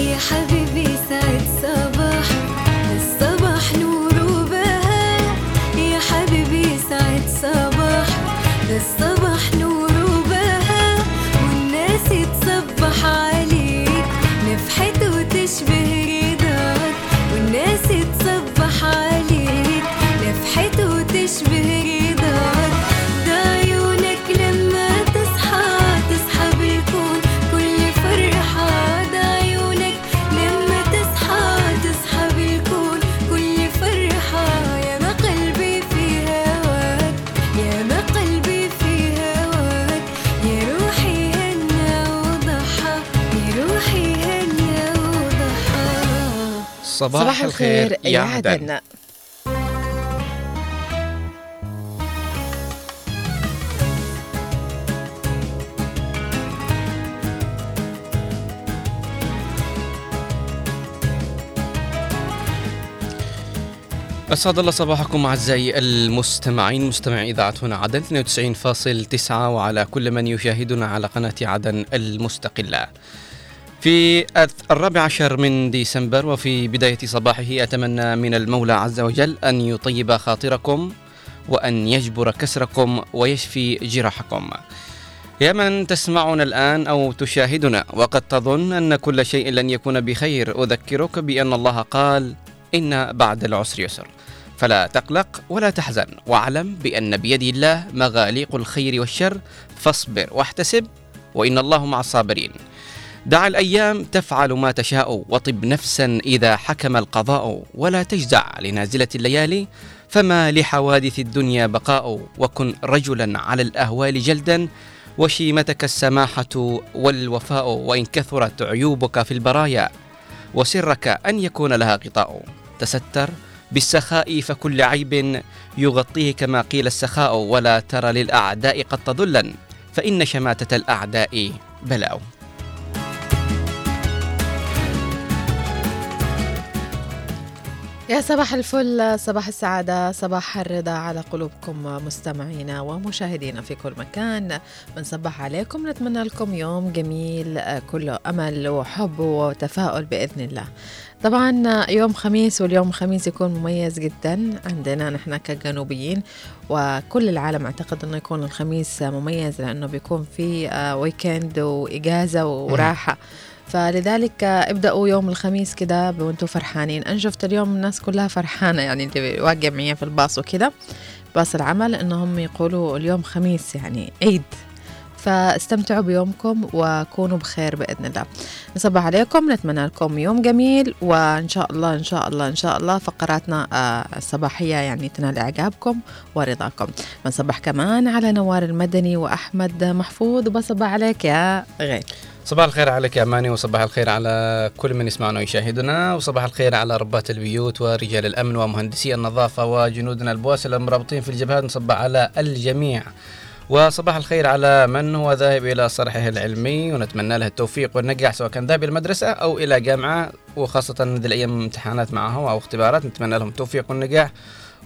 يا حبيبي. صباح, الخير يا عدن. عدن. أسعد الله صباحكم أعزائي المستمعين مستمعي إذاعة هنا عدن 92.9 وعلى كل من يشاهدنا على قناة عدن المستقلة. في الرابع عشر من ديسمبر وفي بداية صباحه أتمنى من المولى عز وجل أن يطيب خاطركم وأن يجبر كسركم ويشفي جراحكم. يا من تسمعنا الآن أو تشاهدنا وقد تظن أن كل شيء لن يكون بخير أذكرك بأن الله قال إن بعد العسر يسر فلا تقلق ولا تحزن واعلم بأن بيد الله مغاليق الخير والشر فاصبر واحتسب وإن الله مع الصابرين. دع الأيام تفعل ما تشاء وطب نفسا إذا حكم القضاء ولا تجزع لنازلة الليالي فما لحوادث الدنيا بقاء وكن رجلا على الأهوال جلدا وشيمتك السماحة والوفاء وإن كثرت عيوبك في البرايا وسرك أن يكون لها غطاء. تستر بالسخاء فكل عيب يغطيه كما قيل السخاء ولا ترى للأعداء قد تضلا فإن شماتة الأعداء بلاء. يا صباح الفل صباح السعادة صباح الرضا على قلوبكم مستمعينا ومشاهدينا في كل مكان. بنصبح عليكم نتمنى لكم يوم جميل كله أمل وحب وتفاؤل بإذن الله. طبعا يوم خميس واليوم خميس يكون مميز جدا عندنا نحن كجنوبيين وكل العالم أعتقد إنه يكون الخميس مميز لأنه بيكون في ويكند وإجازة وراحة. فلذلك ابدأوا يوم الخميس كده وأنتم فرحانين. أنا شفت اليوم الناس كلها فرحانة يعني اللي واقع معي في الباص وكده باص العمل إنهم يقولوا اليوم خميس يعني عيد. فاستمتعوا بيومكم وكونوا بخير بإذن الله. نصبح عليكم نتمنى لكم يوم جميل وإن شاء الله إن شاء الله إن شاء الله فقراتنا آه، الصباحية يعني تنال إعجابكم ورضاكم. بنصبح كمان على نوار المدني وأحمد محفوظ وبصبح عليك يا غير صباح الخير عليك يا أماني وصباح الخير على كل من يسمعنا ويشاهدنا وصباح الخير على ربات البيوت ورجال الأمن ومهندسي النظافة وجنودنا البواسل المرابطين في الجبهات. نصبح على الجميع. وصباح الخير على من هو ذاهب إلى صرحه العلمي ونتمنى له التوفيق والنجاح سواء كان ذاهب إلى المدرسة أو إلى جامعة وخاصة هذه الأيام امتحانات معهم أو اختبارات. نتمنى لهم التوفيق والنجاح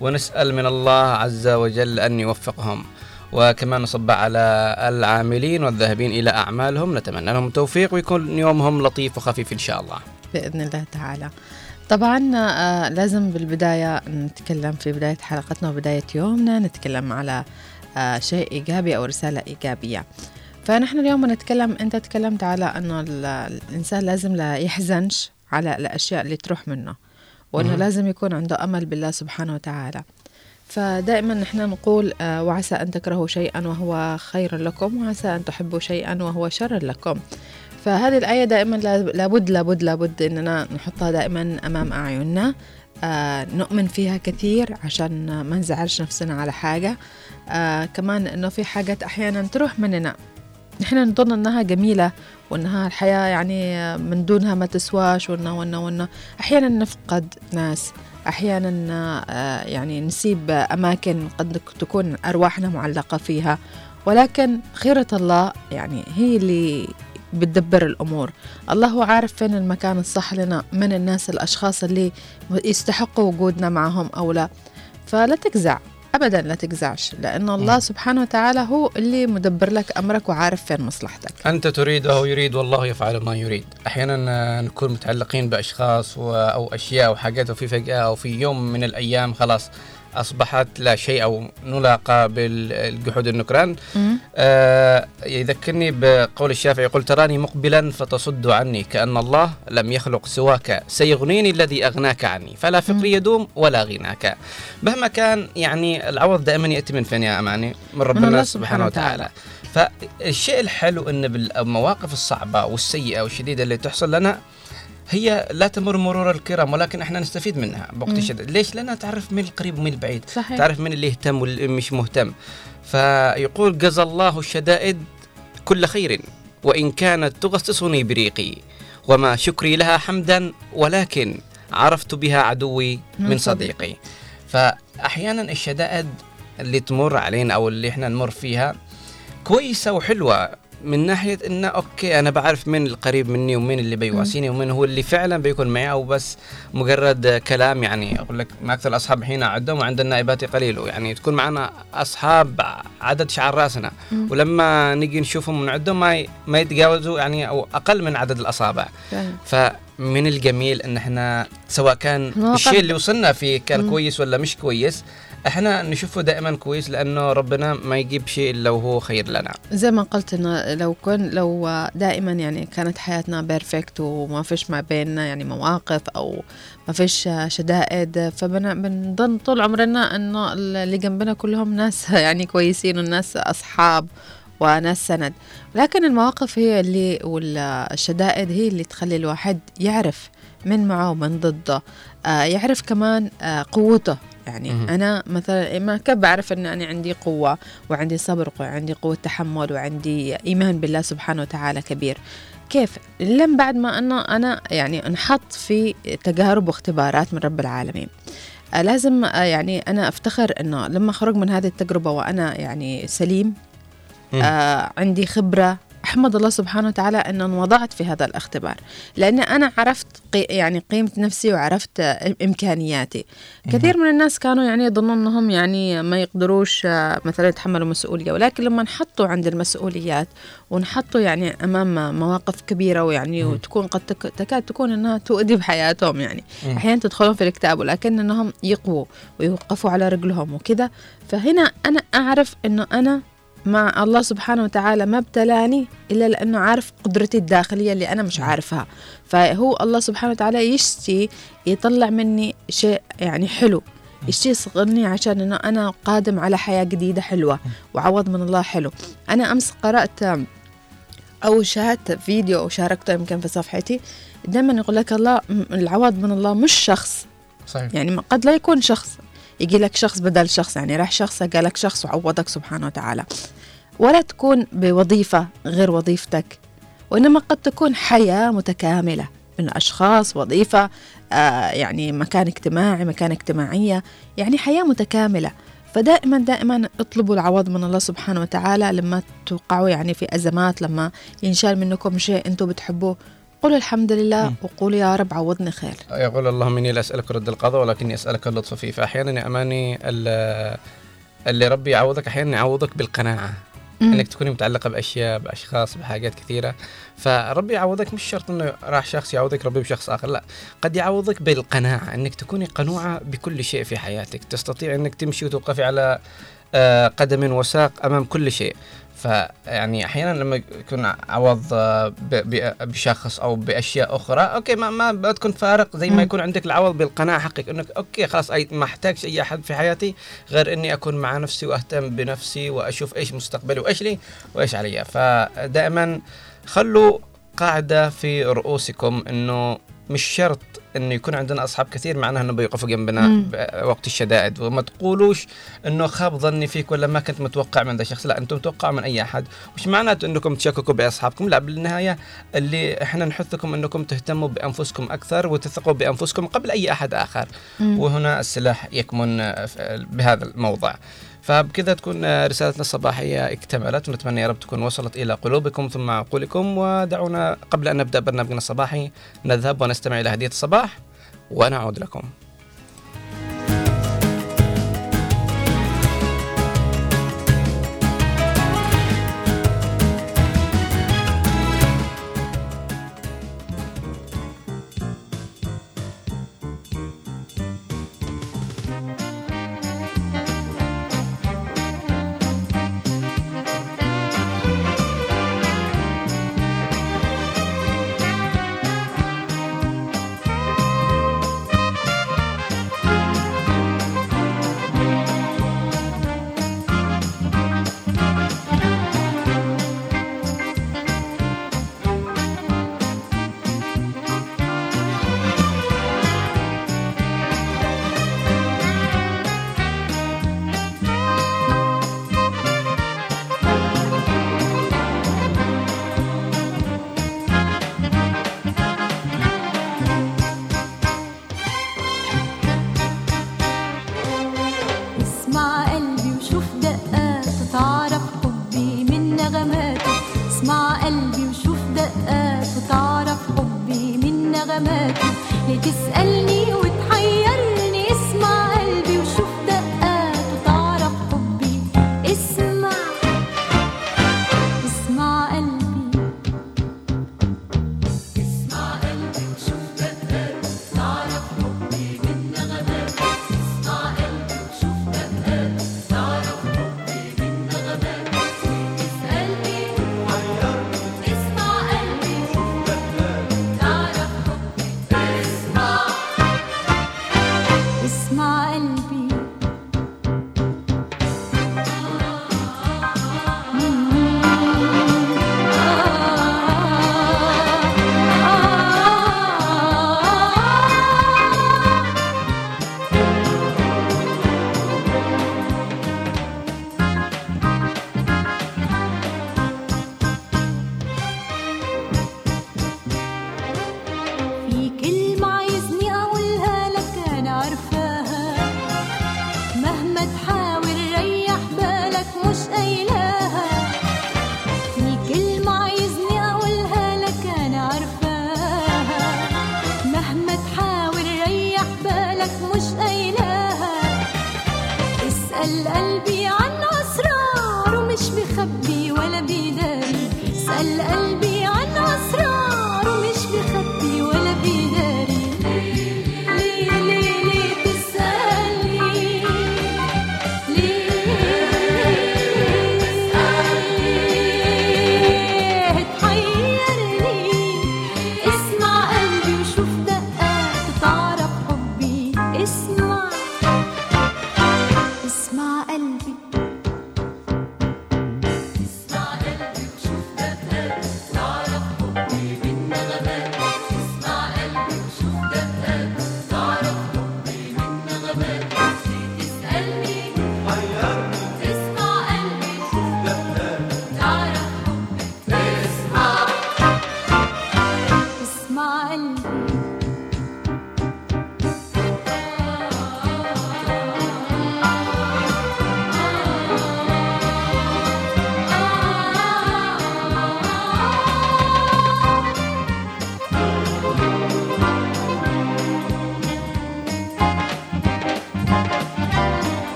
ونسأل من الله عز وجل أن يوفقهم. وكمان نصبح على العاملين والذاهبين إلى أعمالهم. نتمنى لهم التوفيق ويكون يومهم لطيف وخفيف إن شاء الله. بإذن الله تعالى. طبعا آه، لازم بالبداية نتكلم في بداية حلقتنا وبداية يومنا نتكلم على آه، شيء إيجابي أو رسالة إيجابية. فنحن اليوم نتكلم أنت تكلمت على أنه ال- الإنسان لازم لا يحزنش على الأشياء اللي تروح منه وأنه مهم. لازم يكون عنده أمل بالله سبحانه وتعالى. فدائما نحن نقول آه، وعسى أن تكرهوا شيئا وهو خير لكم وعسى أن تحبوا شيئا وهو شر لكم. فهذه الآية دائما لا- لابد لابد لابد إننا نحطها دائما أمام أعيننا. آه نؤمن فيها كثير عشان ما نزعلش نفسنا على حاجة. آه كمان إنه في حاجات أحيانا تروح مننا. نحن نظن إنها جميلة وإنها الحياة يعني من دونها ما تسواش وإنه وإنه وإنه. أحيانا نفقد ناس. أحيانا آه، يعني نسيب أماكن قد تكون أرواحنا معلقة فيها ولكن خيرة الله يعني هي اللي بتدبر الأمور. الله هو عارف فين المكان الصح لنا من الناس الأشخاص اللي يستحقوا وجودنا معهم أو لا. فلا تجزع. ابدا لا تجزعش لأن الله سبحانه وتعالى هو اللي مدبر لك أمرك وعارف فين مصلحتك. أنت تريد وهو يريد والله يفعل ما يريد. أحيانا آه، نكون متعلقين بأشخاص و- أو أشياء أو حاجات وفي فجأة أو في يوم من الأيام خلاص أصبحت لا شيء أو نلاقى بالجحود النكران. آه يذكرني بقول الشافعي يقول تراني مقبلا فتصد عني كأن الله لم يخلق سواك سيغنيني الذي أغناك عني فلا فقري يدوم ولا غناك. مهما كان يعني العوض دائما يأتي من فين يا أماني؟ من ربنا الله سبحانه وتعالى. فالشيء الحلو أن بالمواقف الصعبة والسيئة والشديدة اللي تحصل لنا هي لا تمر مرور الكرام ولكن إحنا نستفيد منها بوقت. الشدة ليش؟ لأنها تعرف من القريب ومن البعيد صحيح. تعرف من اللي يهتم واللي مش مهتم. فيقول جزى الله الشدائد كل خير وإن كانت تغصصني بريقي وما شكري لها حمدا ولكن عرفت بها عدوي من صديقي. فأحيانا الشدائد اللي تمر علينا أو اللي إحنا نمر فيها كويسة وحلوة. من ناحية إنه أوكي أنا بعرف من القريب مني ومن اللي بيواسيني ومن هو اللي فعلا بيكون معي أو بس مجرد كلام يعني أقول لك ما أكثر الأصحاب حين عندهم وعند النائبات قليل يعني تكون معنا أصحاب عدد شعر راسنا مم. ولما نيجي نشوفهم ونعدهم ما ما يتجاوزوا يعني أو أقل من عدد الأصابع فعلا. فمن الجميل إن إحنا سواء كان الشيء اللي وصلنا فيه كان. كويس ولا مش كويس إحنا نشوفه دائما كويس لأنه ربنا ما يجيب شيء إلا وهو خير لنا زي ما قلت إنه لو كن لو دائما يعني كانت حياتنا بيرفكت وما فيش ما بيننا يعني مواقف أو ما فيش شدائد فبنظن طول عمرنا إنه اللي جنبنا كلهم ناس يعني كويسين والناس أصحاب وناس سند لكن المواقف هي اللي والشدائد هي اللي تخلي الواحد يعرف من معه ومن ضده. آه يعرف كمان آه قوته. يعني مهم. أنا مثلا ما كيف بعرف إن أنا عندي قوة وعندي صبر وعندي قوة تحمل وعندي إيمان بالله سبحانه وتعالى كبير. كيف؟ لم بعد ما انه أنا يعني انحط في تجارب واختبارات من رب العالمين. آه لازم آه يعني أنا أفتخر إنه لما اخرج من هذه التجربة وأنا يعني سليم. آه عندي خبرة. أحمد الله سبحانه وتعالى ان انوضعت في هذا الاختبار. لأن أنا عرفت قي يعني قيمة نفسي وعرفت إمكانياتي. كثير من الناس كانوا يعني يظنون إنهم يعني ما يقدروش آه، مثلا يتحملوا مسؤولية. ولكن لما انحطوا عند المسؤوليات ونحطوا يعني أمام مواقف كبيرة ويعني. وتكون قد تك- تكاد تكون إنها تؤذي بحياتهم يعني. أحيانا تدخلون في الاكتئاب ولكن إنهم يقووا ويوقفوا على رجلهم وكذا. فهنا أنا أعرف إنه أنا مع الله سبحانه وتعالى ما ابتلاني إلا لأنه عارف قدرتي الداخلية اللي أنا مش عارفها. فهو الله سبحانه وتعالى يشتي يطلع مني شيء يعني حلو. يشتي يصغرني عشان إنه أنا قادم على حياة جديدة حلوة وعوض من الله حلو. أنا أمس قرأت أو شاهدت فيديو أو شاركته يمكن في صفحتي. دائما يقول لك الله العوض من الله مش شخص. صحيح. يعني ما- قد لا يكون شخص. يجي لك شخص بدل شخص يعني راح شخص قال لك شخص وعوضك سبحانه وتعالى. ولا تكون بوظيفة غير وظيفتك وإنما قد تكون حياة متكاملة من أشخاص وظيفة آه يعني مكان اجتماعي مكان اجتماعية يعني حياة متكاملة. فدائما دائما اطلبوا العوض من الله سبحانه وتعالى لما توقعوا يعني في أزمات لما ينشال منكم شيء أنتم بتحبوه. قولوا الحمد لله مم. وقولوا يا رب عوضني خير. يقول اللهم إني لا أسألك رد القضاء ولكني أسألك اللطف فيه. فأحيانا يا أماني ال- اللي ربي يعوضك أحيانا يعوضك بالقناعة. مم. إنك تكوني متعلقة بأشياء بأشخاص بحاجات كثيرة. فربي يعوضك مش شرط إنه راح شخص يعوضك ربي بشخص آخر لا. قد يعوضك بالقناعة إنك تكوني قنوعة بكل شيء في حياتك. تستطيع إنك تمشي وتوقفي على آه، قدم وساق أمام كل شيء. فيعني أحيانا لما يكون عوض آه، بشخص أو بأشياء أخرى okay ما ما بتكون فارق زي. ما يكون عندك العوض بالقناعة حقك إنك okay خلاص أي ما احتاجش أي أحد في حياتي غير إني أكون مع نفسي وأهتم بنفسي وأشوف إيش مستقبلي وإيش لي وإيش علي فدائما خلوا قاعدة في رؤوسكم إنه مش شرط إنه يكون عندنا أصحاب كثير معناها إنه بيوقفوا جنبنا وقت الشدائد. وما تقولوش إنه خاب ظني فيك ولا ما كنت متوقع من ذا الشخص. لا أنتم متوقعوا من أي أحد. مش معناته إنكم تشككوا بأصحابكم. لا بالنهاية اللي إحنا نحثكم إنكم تهتموا بأنفسكم أكثر وتثقوا بأنفسكم قبل أي أحد آخر. مم. وهنا السلاح يكمن بهذا الموضع فبكذا تكون رسالتنا الصباحية اكتملت. ونتمنى يا رب تكون وصلت إلى قلوبكم. ثم عقولكم ودعونا قبل أن نبدأ برنامجنا الصباحي نذهب ونستمع إلى هدية الصباح ونعود لكم.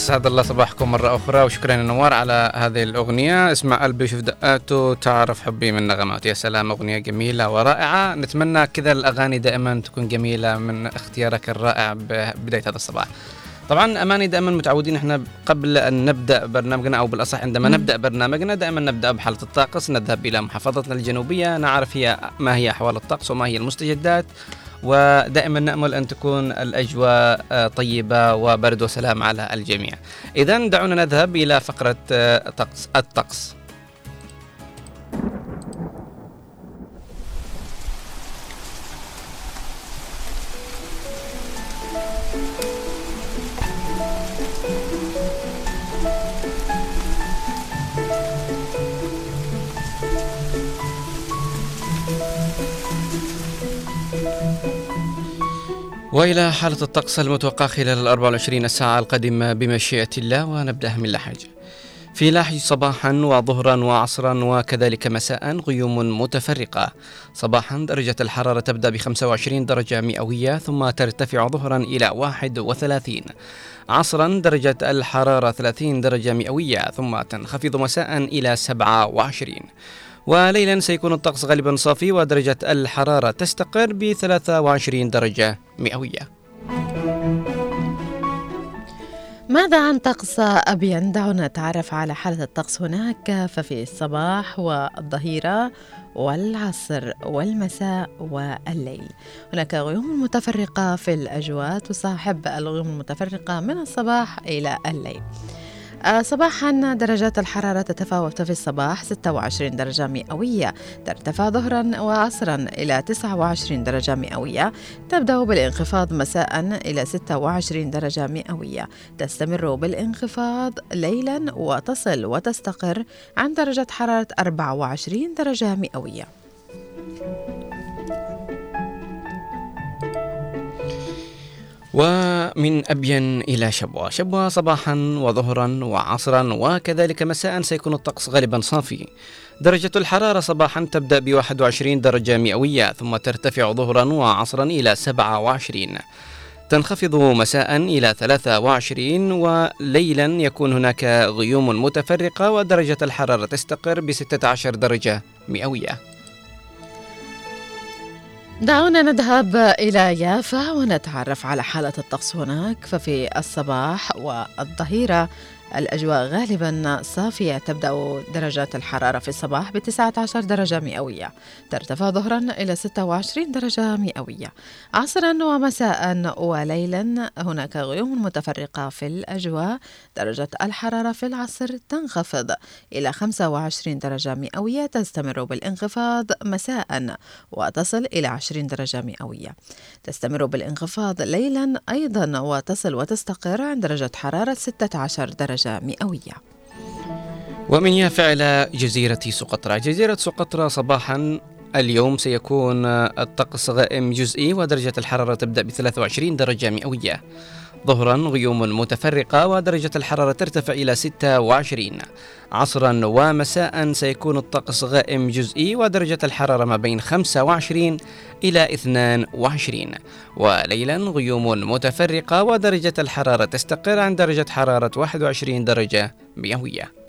اسعد الله صباحكم مرة أخرى وشكرا يا نوار على هذه الأغنية. اسمع قلبي شوف دقاته تعرف حبي من نغمات يا سلام أغنية جميلة ورائعة. نتمنى كذا الأغاني دائما تكون جميلة من اختيارك الرائع ببدايه هذا الصباح. طبعا أماني دائما متعودين إحنا قبل أن نبدأ برنامجنا أو بالأصح عندما. نبدأ برنامجنا دائما نبدأ بحالة الطقس نذهب إلى محافظتنا الجنوبية نعرف هي ما هي أحوال الطقس وما هي المستجدات. ودائما نأمل أن تكون الأجواء آه، طيبة وبرد وسلام على الجميع. اذا دعونا نذهب إلى فقرة آه، طقس الطقس. وإلى حالة الطقس المتوقع خلال ال 24 ساعة القادمة بمشيئة الله ونبدأ من لحج. في لاحج صباحا وظهرا وعصرا وكذلك مساء غيوم متفرقة. صباحا درجة الحرارة تبدأ ب 25 درجة مئوية ثم ترتفع ظهرا إلى 31 عصرا درجة الحرارة 30 درجة مئوية ثم تنخفض مساء إلى 27 وليلا سيكون الطقس غالبا صافي ودرجة الحرارة تستقر ب 23 درجة مئوية. ماذا عن طقس أبين؟ دعونا نتعرف على حالة الطقس هناك. ففي الصباح والظهيرة والعصر والمساء والليل. هناك غيوم متفرقة في الأجواء تصاحب الغيوم المتفرقة من الصباح إلى الليل. صباحا. درجات الحرارة تتفاوت في الصباح 26 درجة مئوية. ترتفع ظهرا وعصرا إلى 29 درجة مئوية. تبدأ بالانخفاض مساء إلى 26 درجة مئوية. تستمر بالانخفاض ليلا وتصل وتستقر عند درجة حرارة 24 درجة مئوية. ومن أبين إلى شبوة. شبوة صباحا وظهرا وعصرا وكذلك مساء سيكون الطقس غالبا صافي. درجة الحرارة صباحا تبدأ ب 21 درجة مئوية ثم ترتفع ظهرا وعصرا إلى 27 تنخفض مساء إلى 23 وليلا يكون هناك غيوم متفرقة ودرجة الحرارة تستقر ب 16 درجة مئوية. دعونا نذهب إلى يافا ونتعرف على حالة الطقس هناك ففي الصباح والظهيرة الأجواء غالبا صافية تبدأ درجات الحرارة في الصباح ب 19 درجة مئوية ترتفع ظهرا إلى 26 درجة مئوية. عصرا ومساء وليلا هناك غيوم متفرقة في الأجواء درجة الحرارة في العصر تنخفض إلى 25 درجة مئوية تستمر بالانخفاض مساء وتصل إلى 20 درجة مئوية. تستمر بالانخفاض ليلا أيضا وتصل وتستقر عند درجة حرارة 16 درجة مئوية. ومن يافع إلى جزيرة سقطرى جزيرة سقطرى صباحا اليوم سيكون الطقس غائم جزئي ودرجة الحرارة تبدأ ب 23 درجة مئوية. ظهرا غيوم متفرقة ودرجة الحرارة ترتفع إلى 26 عصرا ومساء سيكون الطقس غائم جزئي ودرجة الحرارة ما بين 25 إلى 22 وليلا غيوم متفرقة ودرجة الحرارة تستقر عند درجة حرارة 21 درجة مئوية.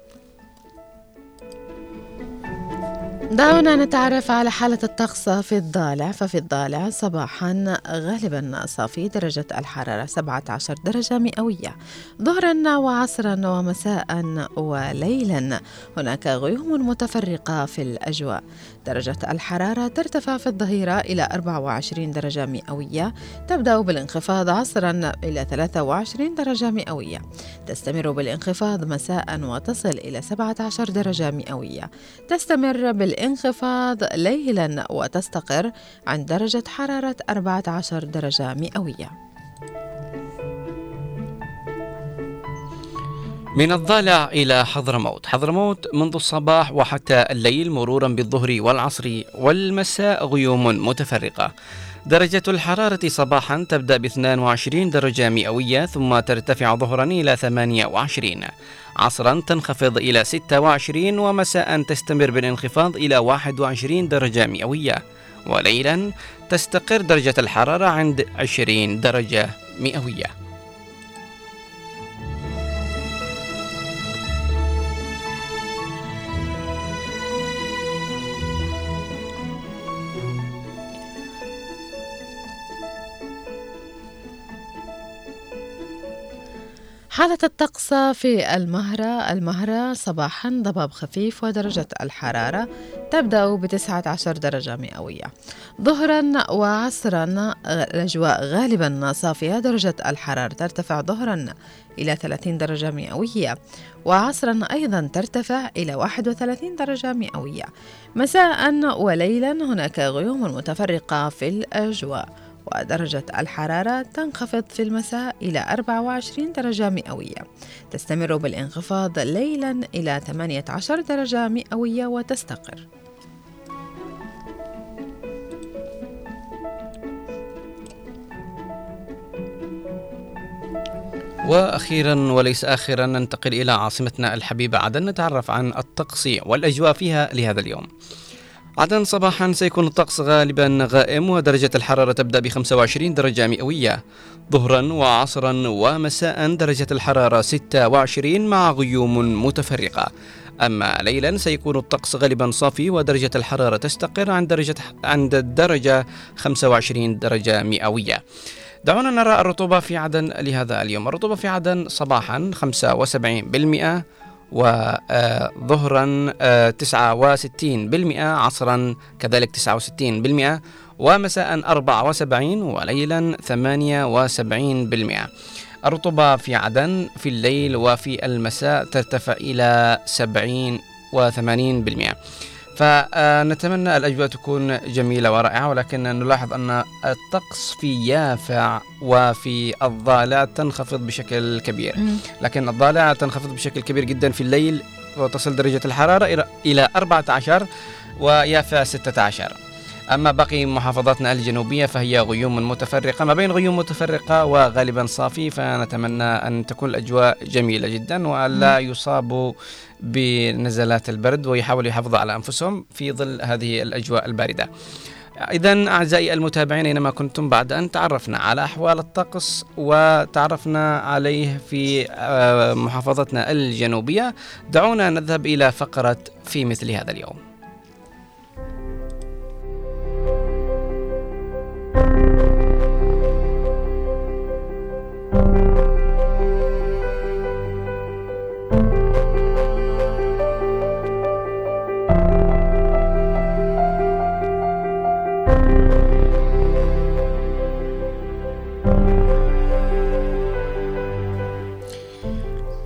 دعونا نتعرف على حالة الطقس في الضالع ففي الضالع صباحا غالبا صافي درجة الحرارة 17 درجة مئوية. ظهرا وعصرا ومساء وليلا. هناك غيوم متفرقة في الأجواء. درجة الحرارة ترتفع في الظهيرة إلى 24 درجة مئوية تبدأ بالانخفاض عصرا إلى 23 درجة مئوية. تستمر بالانخفاض مساء وتصل إلى 17 درجة مئوية. تستمر بالانخفاض ليلا وتستقر عند درجة حرارة 14 درجة مئوية. من الضالع إلى حضرموت. حضرموت منذ الصباح وحتى الليل مرورا بالظهر والعصر والمساء غيوم متفرقة. درجة الحرارة صباحا تبدأ ب 22 درجة مئوية ثم ترتفع ظهرا إلى 28 عصرا تنخفض إلى 26 ومساء تستمر بالانخفاض إلى 21 درجة مئوية. وليلا تستقر درجة الحرارة عند 20 درجة مئوية. حالة الطقس في المهرة المهرة صباحا ضباب خفيف ودرجة الحرارة تبدأ ب 19 درجة مئوية. ظهرا وعصرا الأجواء غالبا صافية درجة الحرارة ترتفع ظهرا إلى 30 درجة مئوية وعصرا أيضا ترتفع إلى 31 درجة مئوية. مساء وليلا هناك غيوم متفرقة في الأجواء. ودرجة الحرارة تنخفض في المساء إلى 24 درجة مئوية تستمر بالانخفاض ليلا إلى 18 درجة مئوية وتستقر وأخيرا وليس اخرا ننتقل إلى عاصمتنا الحبيبة عدن نتعرف عن الطقس والأجواء فيها لهذا اليوم. عدن صباحا سيكون الطقس غالبا غائم ودرجة الحرارة تبدأ ب 25 درجة مئوية. ظهرا وعصرا ومساء درجة الحرارة 26 مع غيوم متفرقة. أما ليلا سيكون الطقس غالبا صافي ودرجة الحرارة تستقر عند درجة عند الدرجة 25 درجة مئوية. دعونا نرى الرطوبة في عدن لهذا اليوم. الرطوبة في عدن صباحا 75% وظهرا 69% عصرا كذلك 69% ومساء 74 وليلا 78% الرطوبة في عدن في الليل وفي المساء ترتفع إلى 70 و80% فنتمنى الأجواء تكون جميلة ورائعة ولكن نلاحظ أن الطقس في يافع وفي الضالع تنخفض بشكل كبير. لكن الضالع تنخفض بشكل كبير جدا في الليل وتصل درجة الحرارة إلى 14 ويافع 16 أما باقي محافظاتنا الجنوبية فهي غيوم متفرقة. ما بين غيوم متفرقة وغالبا صافي فنتمنى أن تكون الأجواء جميلة جدا وألا يصابوا بنزلات البرد ويحاولوا يحافظوا على أنفسهم في ظل هذه الأجواء الباردة. إذا أعزائي المتابعين أينما كنتم بعد أن تعرفنا على أحوال الطقس وتعرفنا عليه في آه، محافظتنا الجنوبية دعونا نذهب إلى فقرة في مثل هذا اليوم.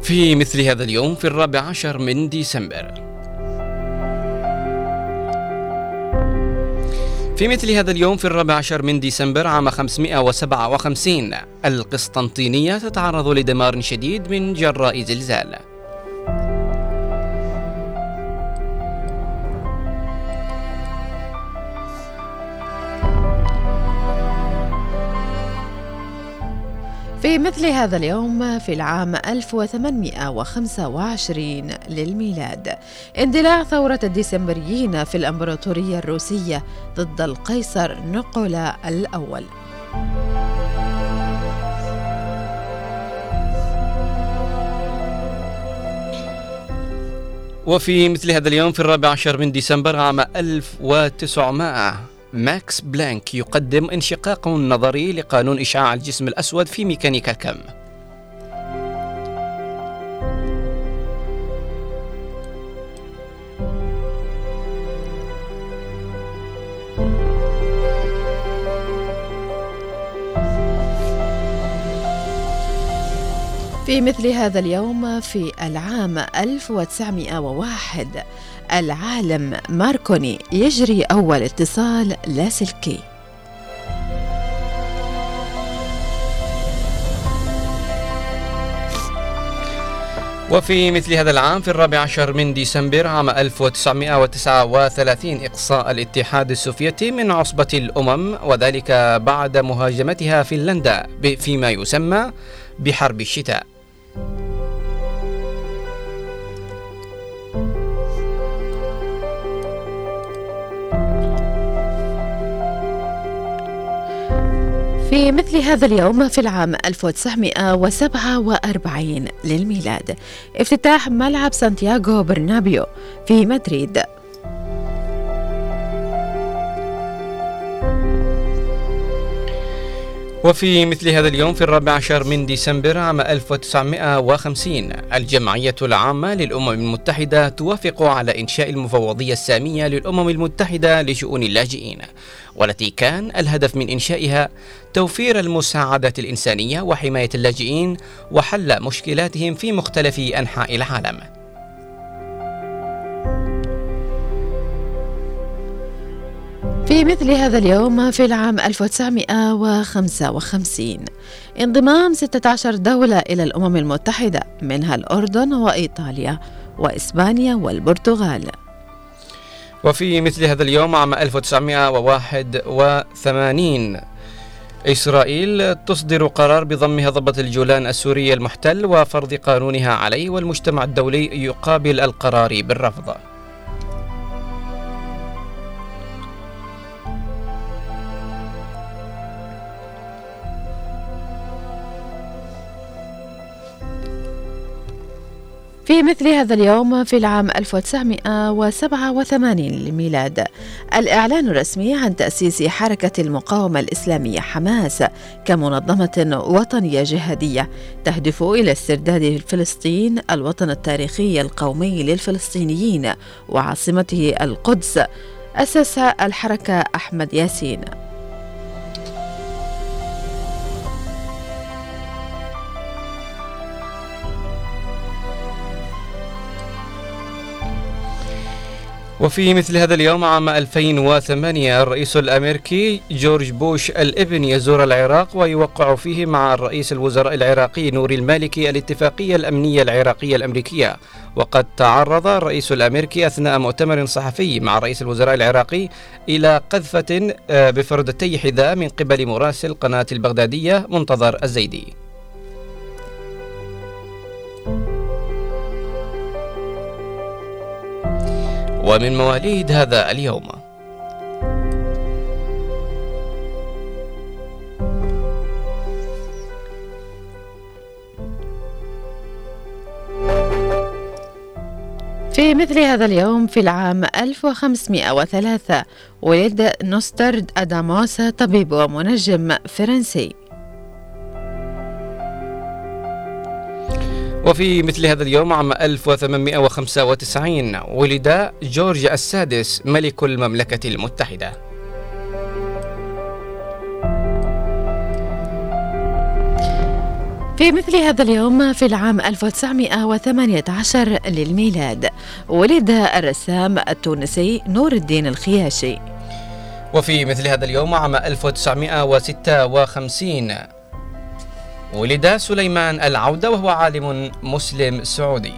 في مثل هذا اليوم في الرابع عشر من ديسمبر. في مثل هذا اليوم في الرابع عشر من ديسمبر عام 557 القسطنطينية تتعرض لدمار شديد من جراء زلزال. في مثل هذا اليوم في العام 1825 للميلاد. اندلاع ثورة الديسمبريين في الإمبراطورية الروسية ضد القيصر نقولا الأول. وفي مثل هذا اليوم في الرابع عشر من ديسمبر عام 1900 ماكس بلانك يقدم اشتقاق نظري لقانون إشعاع الجسم الأسود في ميكانيكا الكم. في مثل هذا اليوم في العام 1901 العالم ماركوني يجري أول اتصال لاسلكي وفي مثل هذا العام في الرابع عشر من ديسمبر عام 1939 إقصاء الاتحاد السوفيتي من عصبة الأمم وذلك بعد مهاجمتها فنلندا فيما يسمى بحرب الشتاء. في مثل هذا اليوم في العام 1947 للميلاد. افتتاح ملعب سانتياغو برنابيو في مدريد. وفي مثل هذا اليوم في الرابع عشر من ديسمبر عام 1950 الجمعية العامة للأمم المتحدة توافق على إنشاء المفوضية السامية للأمم المتحدة لشؤون اللاجئين والتي كان الهدف من إنشائها توفير المساعدة الإنسانية وحماية اللاجئين وحل مشكلاتهم في مختلف أنحاء العالم. في مثل هذا اليوم في العام 1955 انضمام 16 دولة إلى الأمم المتحدة منها الأردن وإيطاليا وإسبانيا والبرتغال. وفي مثل هذا اليوم عام 1981 إسرائيل تصدر قرار بضم هضبة الجولان السوري المحتل وفرض قانونها عليه والمجتمع الدولي يقابل القرار بالرفض. في مثل هذا اليوم في العام 1987 للميلاد. الإعلان الرسمي عن تأسيس حركة المقاومة الإسلامية حماس كمنظمة وطنية جهادية تهدف إلى استرداد فلسطين الوطن التاريخي القومي للفلسطينيين وعاصمته القدس. أسس الحركة أحمد ياسين. وفي مثل هذا اليوم عام 2008 الرئيس الأمريكي جورج بوش الإبن يزور العراق ويوقع فيه مع الرئيس الوزراء العراقي نوري المالكي الاتفاقية الأمنية العراقية الأمريكية. وقد تعرض الرئيس الأمريكي أثناء مؤتمر صحفي مع رئيس الوزراء العراقي إلى قذفة آه، بفردتي حذاء من قبل مراسل قناة البغدادية منتظر الزيدي. ومن مواليد هذا اليوم. في مثل هذا اليوم في العام 1503 ولد نوسترد أداموس طبيب ومنجم فرنسي. وفي مثل هذا اليوم عام 1895 ولد جورج السادس ملك المملكة المتحدة. في مثل هذا اليوم في العام 1918 للميلاد ولد الرسام التونسي نور الدين الخياشي. وفي مثل هذا اليوم عام 1956 ولد سليمان العودة وهو عالم مسلم سعودي.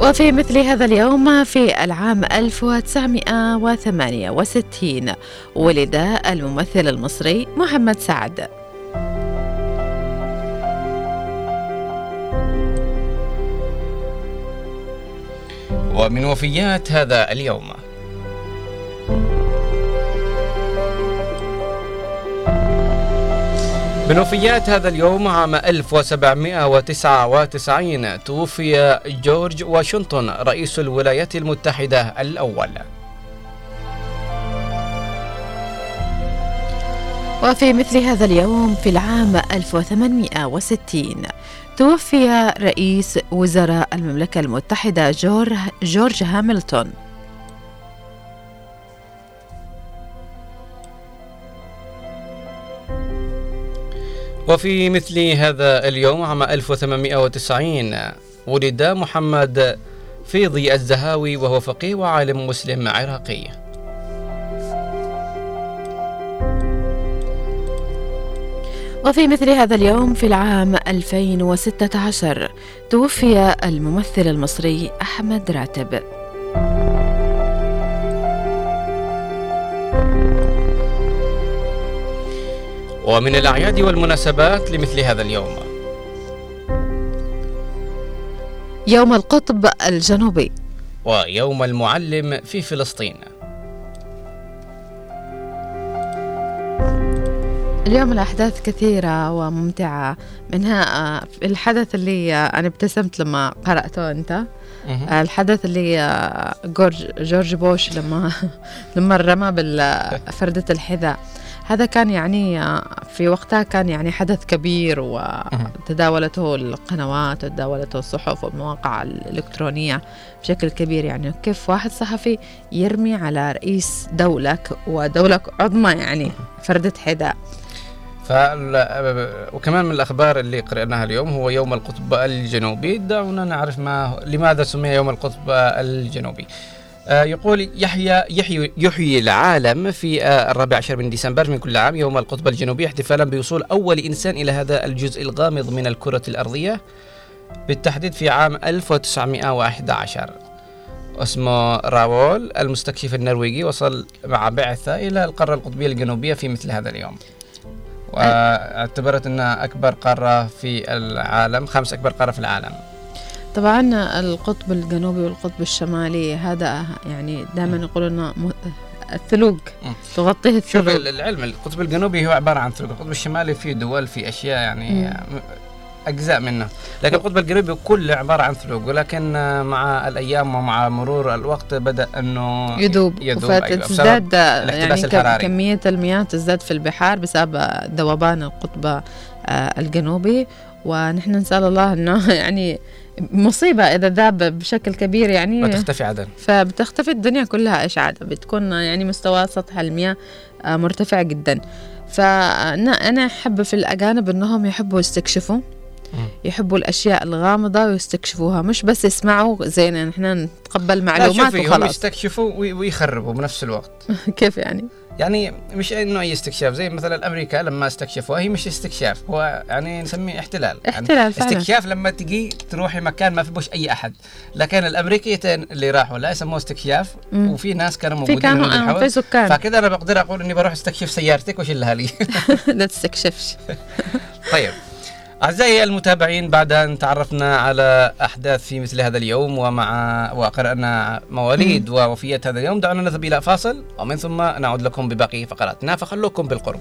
وفي مثل هذا اليوم في العام 1968 ولد الممثل المصري محمد سعد. ومن وفيات هذا اليوم. من وفيات هذا اليوم عام 1799 توفي جورج واشنطن رئيس الولايات المتحدة الأول. وفي مثل هذا اليوم في العام 1860 توفي رئيس وزراء المملكة المتحدة جورج, هاملتون. وفي مثل هذا اليوم عام 1890 ولد محمد فيضي الزهاوي وهو فقيه وعالم مسلم عراقي. وفي مثل هذا اليوم في العام 2016 توفي الممثل المصري أحمد راتب. ومن الأعياد والمناسبات لمثل هذا اليوم. يوم القطب الجنوبي. ويوم المعلم في فلسطين. اليوم الأحداث كثيرة وممتعة منها آه، الحدث اللي آه، أنا ابتسمت لما قرأته أنت. مهم. آه، الحدث اللي جورج جورج بوش لما لما رمى بالفردة الحذاء. هذا كان يعني في وقتها كان يعني حدث كبير وتداولته القنوات وتداولته الصحف والمواقع الإلكترونية بشكل كبير يعني. كيف واحد صحفي يرمي على رئيس دولة ودولة عظمى يعني فردة حذاء. وكمان من الأخبار اللي قرأناها اليوم هو يوم القطب الجنوبي. دعونا نعرف ما لماذا سمي يوم القطب الجنوبي. آه، يقول يحيى يحيي يحيي العالم في آه، الرابع عشر من ديسمبر من كل عام يوم القطب الجنوبي احتفالا بوصول أول إنسان إلى هذا الجزء الغامض من الكرة الأرضية بالتحديد في عام 1911 اسمه راول المستكشف النرويجي وصل مع بعثة إلى القارة القطبية الجنوبية في مثل هذا اليوم. وأعتبرت أنها أكبر قارة في العالم خامس أكبر قارة في العالم. طبعا القطب الجنوبي والقطب الشمالي هذا يعني دائما يقولون الثلوج. تغطيه شوف الثلوج. ال- العلم القطب الجنوبي هو عبارة عن ثلوج. القطب الشمالي فيه دول في أشياء يعني. م- أجزاء منه. لكن القطب الجنوبي كله عبارة عن ثلوج ولكن مع الأيام ومع مرور الوقت يدوب, يدوب أيوة، بسبب فتزداد يعني الاحتباس كم- الحراري. كمية المياه تزداد في البحار بسبب ذوبان القطب آه، الجنوبي. ونحن نسأل الله أنه يعني مصيبة إذا ذاب بشكل كبير يعني. وتختفي عدن. فبتختفي الدنيا كلها إيش عاد بتكون يعني مستوى سطح المياه آه، مرتفع جدا. فأنا أنا أحب في الأجانب أنهم يحبوا يستكشفوا. يحبوا الأشياء الغامضة ويستكشفوها مش بس يسمعوا زي نحن نتقبل لا معلومات شوفي هم وخلاص. يستكشفوا وي- ويخربوا بنفس الوقت. كيف يعني؟ يعني مش انه اي استكشاف زي مثلا أمريكا لما استكشفوها هي مش استكشاف هو يعني نسميه احتلال. احتلال يعني فعلا. استكشاف لما تجي تروحي مكان ما فيهوش أي أحد. لكن الأمريكيتين اللي راحوا لا يسموه استكشاف مم. وفي ناس كانوا في موجودين كانوا آه، الحول. في سكان. فكذا أنا بقدر أقول إني بروح استكشف سيارتك واشيلها لي. لا تستكشفش. طيب. أعزائي المتابعين بعد أن تعرفنا على أحداث في مثل هذا اليوم ومع وقرأنا مواليد ووفيات هذا اليوم دعونا نذهب إلى فاصل ومن ثم نعود لكم بباقي فقراتنا فخلوكم بالقرب.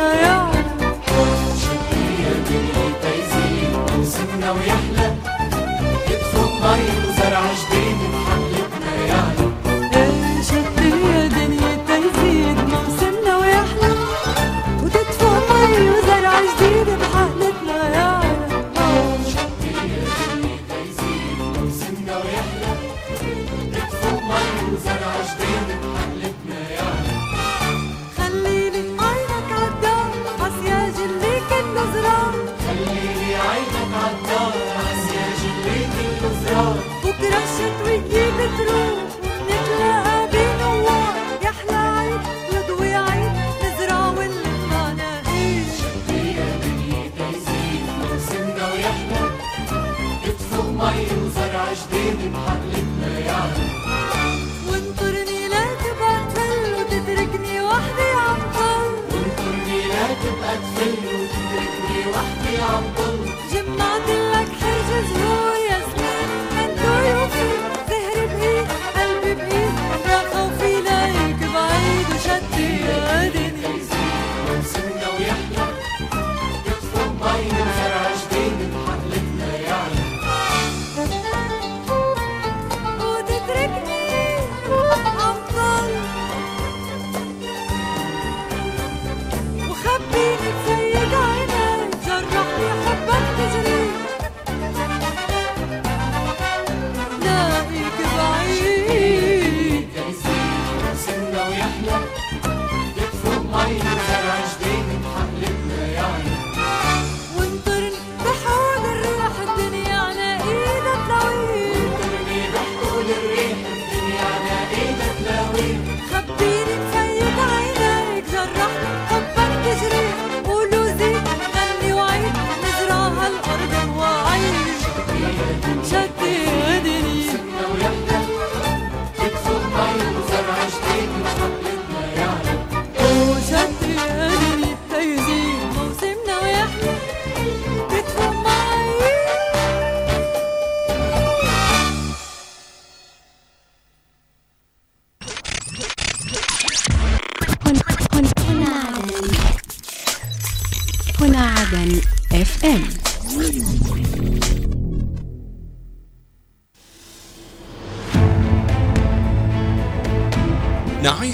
بحقلتنا يا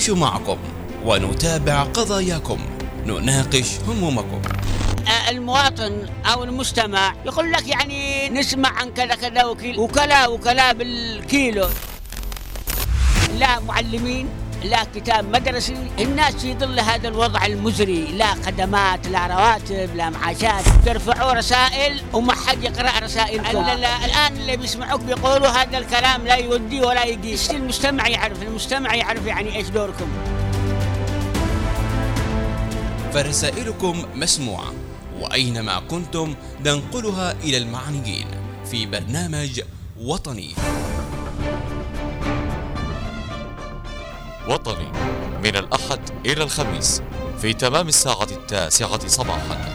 نعيش معكم ونتابع قضاياكم. نناقش همومكم. المواطن أو المستمع يقول لك يعني نسمع عن كذا كذا وكيل وكلا وكلا بالكيلو. لا معلمين لا كتاب مدرسي الناس في ظل هذا الوضع المزري. لا خدمات لا رواتب لا معاشات. ترفعوا رسائل وما حد يقرا رسائلكم ال- ال- الآن اللي بيسمعوك بيقولوا هذا الكلام لا يودي ولا يقيس. المستمع يعرف المستمع يعرف يعني إيش دوركم. فرسائلكم مسموعة وأينما كنتم ننقلها إلى المعنيين في برنامج وطني. وطني من الأحد إلى الخميس في تمام الساعة التاسعة صباحا.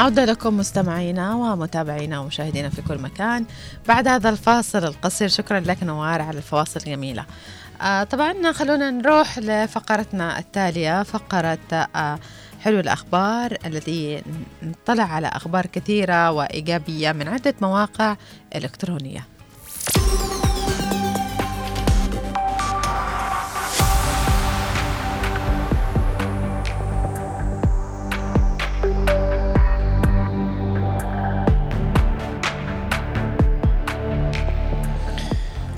عودة لكم مستمعينا ومتابعينا ومشاهدينا في كل مكان بعد هذا الفاصل القصير. شكرا لك نوار على الفواصل الجميلة. آه طبعا خلونا نروح لفقرتنا التالية فقرة آه حلو الأخبار الذي نطلع على أخبار كثيرة وإيجابية من عدة مواقع إلكترونية.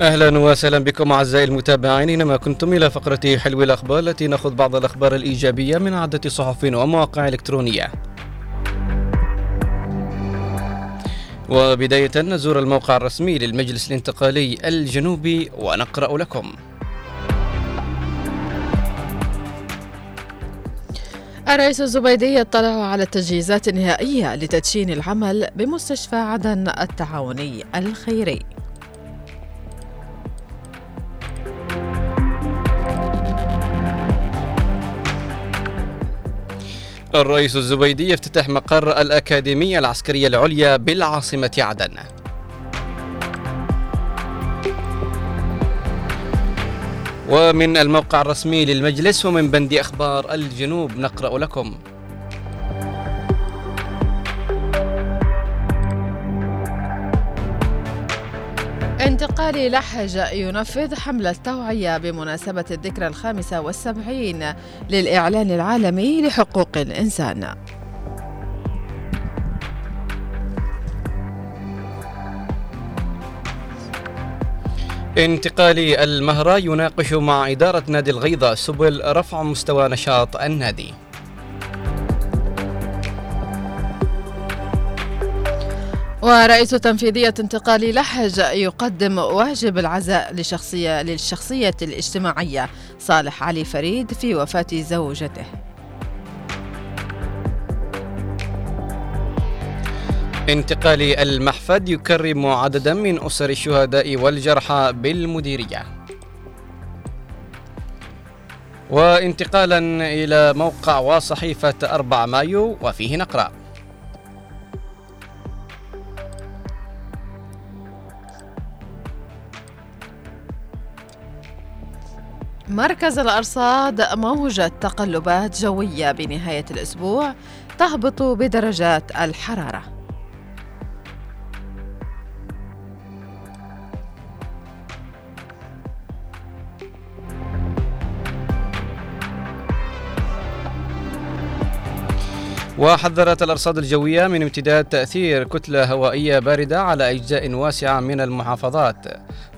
أهلا وسهلا بكم أعزائي المتابعين اينما كنتم إلى فقرة حلو الأخبار التي نأخذ بعض الأخبار الإيجابية من عدة صحف ومواقع إلكترونية. وبداية نزور الموقع الرسمي للمجلس الانتقالي الجنوبي ونقرأ لكم. الرئيس الزبيدي اطلع على التجهيزات النهائية لتدشين العمل بمستشفى عدن التعاوني الخيري الرئيس الزبيدي يفتتح مقر الأكاديمية العسكرية العليا بالعاصمة عدن. ومن الموقع الرسمي للمجلس ومن بند أخبار الجنوب نقرأ لكم. انتقالي لحج ينفذ حملة توعية بمناسبة الذكرى الخامسة والسبعين للإعلان العالمي لحقوق الإنسان. انتقالي المهرة يناقش مع إدارة نادي الغيضة سبل رفع مستوى نشاط النادي. ورئيس تنفيذية انتقالي لحج يقدم واجب العزاء لشخصية للشخصية الاجتماعية صالح علي فريد في وفاة زوجته. انتقالي المحفد يكرم عددا من أسر الشهداء والجرحى بالمديرية. وانتقالا إلى موقع وصحيفة 4 مايو وفيه نقرأ. مركز الأرصاد موجة تقلبات جوية بنهاية الأسبوع تهبط بدرجات الحرارة. وحذرت الأرصاد الجوية من امتداد تأثير كتلة هوائية باردة على أجزاء واسعة من المحافظات.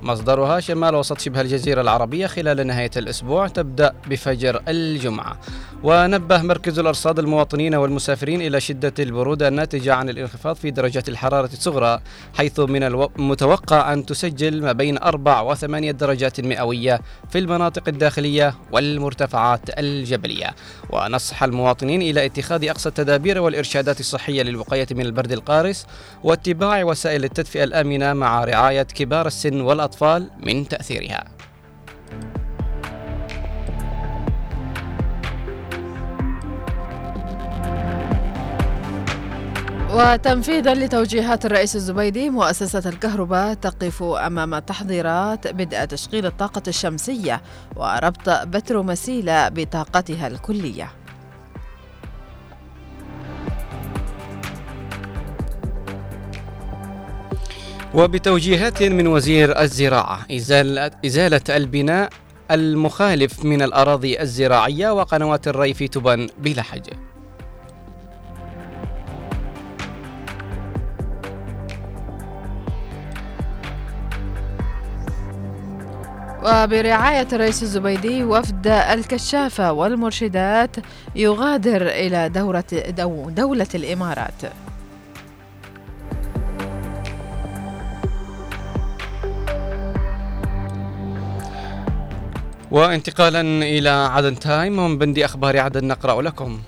مصدرها شمال وسط شبه الجزيرة العربية خلال نهاية الأسبوع تبدأ بفجر الجمعة. ونبه مركز الأرصاد المواطنين والمسافرين إلى شدة البرودة الناتجة عن الانخفاض في درجات الحرارة الصغرى حيث من المتوقع أن تسجل ما بين أربع وثمانية درجات مئوية في المناطق الداخلية والمرتفعات الجبلية. ونصح المواطنين إلى اتخاذ أقصى التدابير والإرشادات الصحية للوقاية من البرد القارس واتباع وسائل التدفئة الآمنة مع رعاية كبار السن والأطفال. الأطفال من تأثيرها. وتنفيذا لتوجيهات الرئيس الزبيدي مؤسسة الكهرباء تقف أمام تحضيرات بدء تشغيل الطاقة الشمسية وربط بترومسيلة بطاقتها الكلية. وبتوجيهات من وزير الزراعة. إزالة, إزالة البناء المخالف من الأراضي الزراعية وقنوات الري في تبن بلحج وبرعاية الرئيس الزبيدي وفد الكشافة والمرشدات يغادر إلى دورة دو دولة الإمارات. وانتقالا إلى عدن تايم ومن بندي أخبار عدن نقرأ لكم.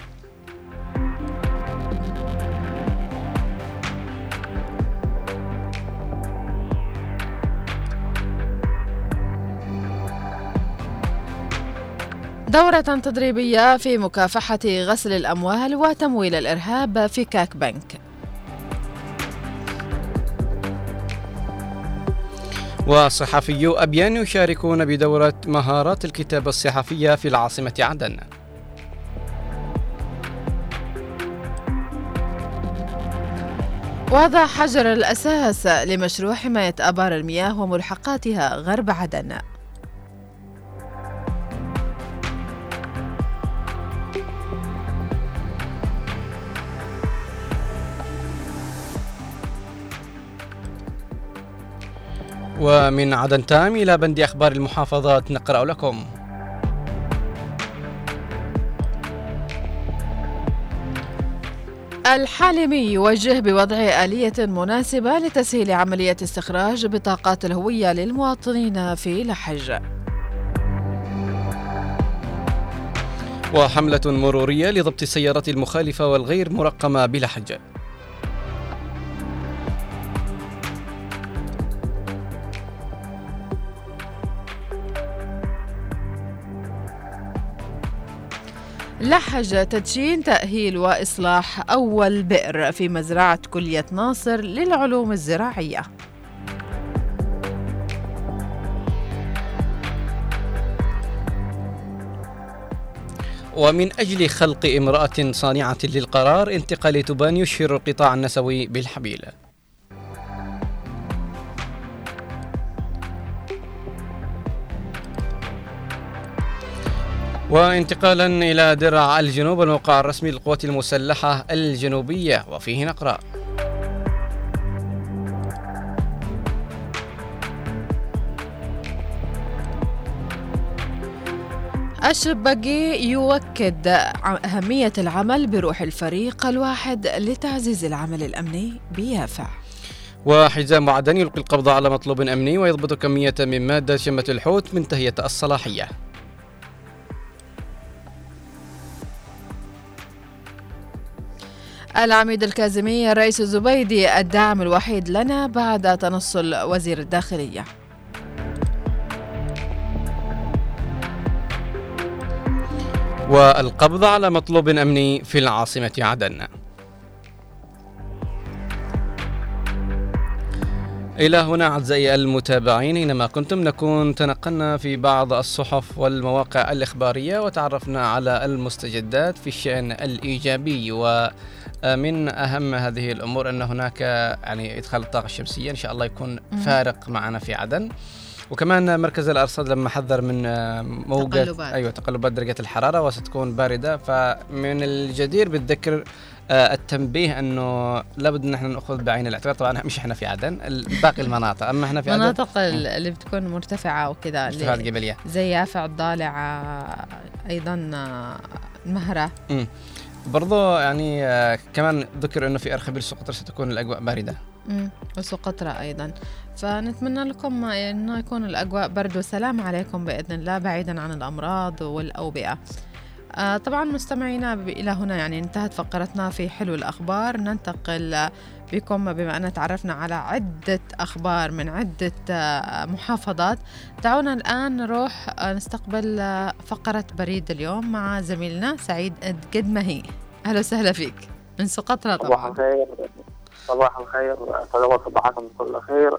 دورة تدريبية في مكافحة غسل الأموال وتمويل الإرهاب في كاك بنك. وصحفيو أبيان يشاركون بدورة مهارات الكتابة الصحفية في العاصمة عدن. وضع حجر الأساس لمشروع حماية آبار المياه وملحقاتها غرب عدن. ومن عدن تام إلى بند أخبار المحافظات نقرأ لكم. الحالمي يوجه بوضع آلية مناسبة لتسهيل عملية استخراج بطاقات الهوية للمواطنين في لحج. وحملة مرورية لضبط السيارات المخالفة والغير مرقمة بلحج. لحج تدشين تأهيل وإصلاح أول بئر في مزرعة كلية ناصر للعلوم الزراعية. ومن أجل خلق امرأة صانعة للقرار انتقال تبان يشهر القطاع النسوي بالحبيلة وانتقالا إلى درع الجنوب الموقع الرسمي للقوات المسلحة الجنوبية وفيه نقرأ. الشباقي يؤكد أهمية العمل بروح الفريق الواحد لتعزيز العمل الأمني بيافع. وحزام عدن يلقي القبض على مطلوب أمني ويضبط كمية من مادة شمة الحوت منتهية الصلاحية. العميد الكاظمي الرئيس الزبيدي الدعم الوحيد لنا بعد تنصل وزير الداخلية. والقبض على مطلوب أمني في العاصمة عدن. إلى هنا أعزائي المتابعين أينما كنتم نكون تنقلنا في بعض الصحف والمواقع الإخبارية وتعرفنا على المستجدات في الشأن الإيجابي ومن أهم هذه الأمور أن هناك يعني إدخال الطاقة الشمسية إن شاء الله يكون فارق معنا في عدن. وكمان مركز الأرصاد لما حذر من موجة تقلبات. أيوه تقلبات درجة الحرارة وستكون باردة. فمن الجدير بالذكر آه، التنبيه أنه لابد أن إحنا نأخذ بعين الاعتبار. طبعا مش إحنا في عدن باقي المناطق. أما إحنا في عدن مناطق ال- اللي بتكون مرتفعة وكذا ارتفاعات جبليه زي يافع الضالع آه، أيضا برضو يعني آه، كمان ذكر إنه في أرخبيل سقطرى ستكون الأجواء باردة. مم، وسقطرى أيضا. فنتمنى لكم أنه يكون الأجواء برد وسلام عليكم بإذن الله بعيدا عن الأمراض والأوبئة. آه طبعا مستمعينا إلى هنا يعني انتهت فقرتنا في حلو الأخبار. ننتقل بكم بما أن تعرفنا على عدة أخبار من عدة آه، محافظات. دعونا الآن نروح آه، نستقبل آه، فقرة بريد اليوم مع زميلنا سعيد قد ما هي أهلا وسهلا فيك. من سقطرى صباح طبعا الخير. صباح الخير. أسعد الله صباحكم بكل خير.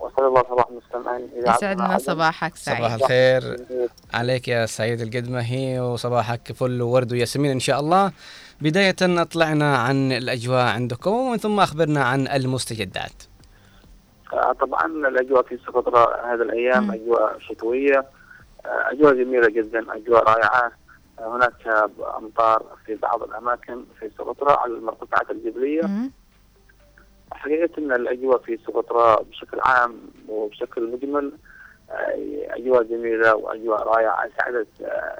وأسعد الله صباح المستمعين. يسعدنا عدن. صباحك صباح سعيد الخير. عليك يا سعيد القدمهي وصباحك فل وورد وياسمين إن شاء الله. بداية أطلعنا عن الأجواء عندكم ومن ثم أخبرنا عن المستجدات آه، طبعا الأجواء في سقطرى هذه الأيام. أجواء شتوية آه، أجواء جميلة جدا أجواء رائعة آه، هناك أمطار في بعض الأماكن في سقطرى على المرتفعات الجبلية. حقيقة أن الأجواء في سقطرى بشكل عام وبشكل مجمل أجواء جميلة وأجواء رائعة ساعدت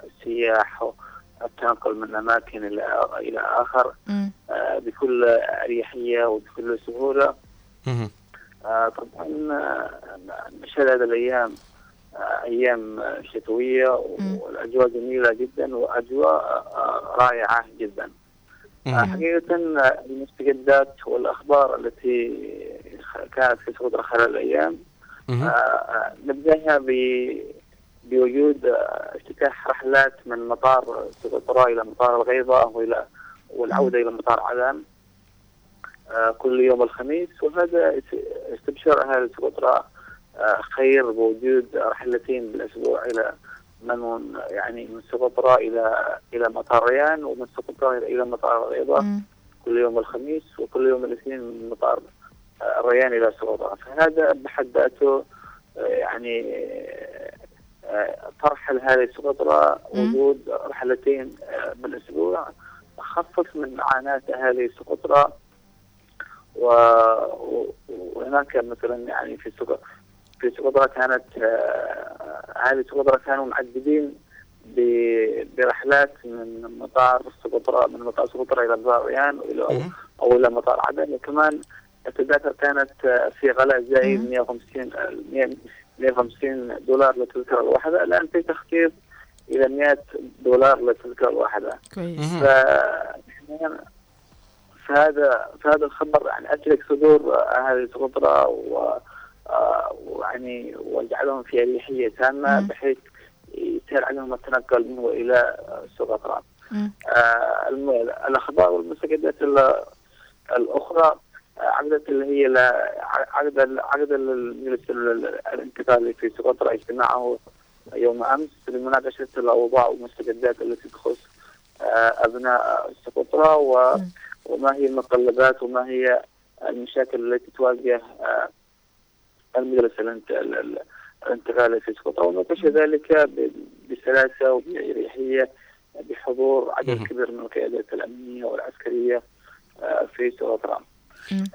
السياح التنقل من أماكن إلى إلى آخر مم. آه، بكل أريحية وبكل سهولة مهم. آه، طبعا نشهد هذه الأيام آه، أيام آه، شتوية مم. والأجواء جميلة جدا وأجواء آه، رائعة جدا آه، المستجدات والأخبار التي كانت في سقطرى خلال آه، نبدأها ب- بوجود افتتاح رحلات من مطار سقطرى إلى مطار الغيضة وإلى والعودة إلى مطار عدن آه، كل يوم الخميس وهذا است- استبشار أهل سقطرى آه، خير بوجود رحلتين بالأسبوع إلى من يعني من سقطرى إلى إلى مطار ريان ومن سقطرى إلى مطار الغيضة مم. كل يوم الخميس وكل يوم الاثنين من مطار آه، الريان إلى سقطرى فهذا بحد ذاته يعني ترحل هذه سقطرى. وجود رحلتين آه، بالاسبوع خفف من معاناة اهالي سقطرى و... وهناك مثلا يعني في سقطرى في سقطرى كانت آه، اهالي سقطرى كانوا معددين ب- برحلات من مطار سقطرى من مطار سقطرى إلى مطار ريان وإلى مهم. أو إلى مطار عدن وكمان التذاكر كانت آه، في غلاء زايد مم. 150 آه، 100 150 دولار للتذكره الواحدة الآن في تخفيض إلى 100 دولار للتذكره الواحدة كويس. ف فهذا فهذا الخبر يعني اترك صدور أهل سقطرى و ويعني وجعلهم في أريحية تامة مم. بحيث يسهل عليهم التنقل منه والى آه، سقطرى. مم. آه، الأخبار والمستجدات ال- الأخرى آه، عقدت اللي هي عقد عقد ال- المجلس ال- الانتقالي في سقطرى اجتماعه يوم أمس لمناقشه الأوضاع والمستجدات التي تخص آه، أبناء سقطرى. وما هي المتطلبات وما هي المشاكل التي تواجه آه، المجلس الانت- ال- ال- الانتقالي في سقطرى وناقش ذلك بسلاسة وبإريحية بحضور عدد. كبير من القيادات الأمنية والعسكرية آه، في سقطرى.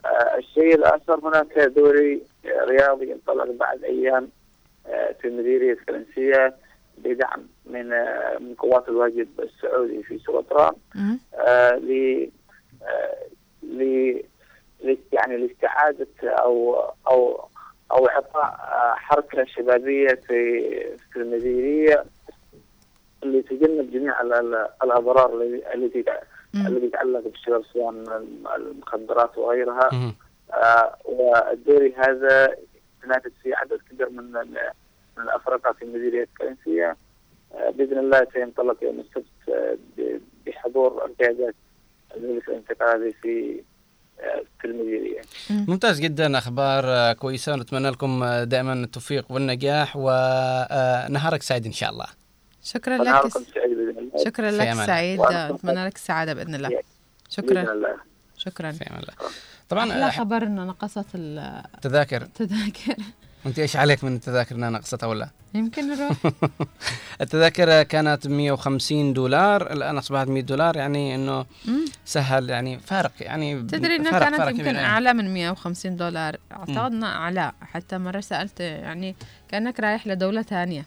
آه، الشيء الآخر هناك دوري آه، رياضي انطلق بعد أيام آه، في مديريه فرنسية بدعم من آه، من قوات الواجب السعودي في. آه، ل آه، يعني لاستعادة أو أو أو إعطاء آه، حركة شبابية في في المديرية لتجنب جميع ال- ال- الأضرار التي- التي تتعلق بالشباب سواء من المخدرات وغيرها. آه، والدوري هذا تنافس فيه عدد كبير من من الافارقه في المديريه الفرنسية. آه، بإذن الله سينطلق يوم السبت آه، بحضور القيادات المجلس الانتقالي في آه، في المديريه. ممتاز جدا أخبار آه، كويسة ونتمنى لكم دائما التوفيق والنجاح ونهارك سعيد إن شاء الله. شكرا لك. شكرا لك. سعيد. أتمنى لك السعاده بإذن الله. بإذن شكرا. الله. شكرا. في أمان الله. طبعا أحلى آه، خبر إنه نقصت التذاكر. تذاكر أنت إيش عليك من التذاكر إنها نقصتها ولا؟ يمكن نروح. التذاكر كانت 150 دولار الآن أصبحت 100 دولار يعني إنه. سهل يعني فارق يعني تدري إنها فارق- كانت فارق يمكن يعني. أعلى من 150 دولار. اعتقد انها اعلى حتى مرة سألت يعني كأنك رايح لدولة ثانية.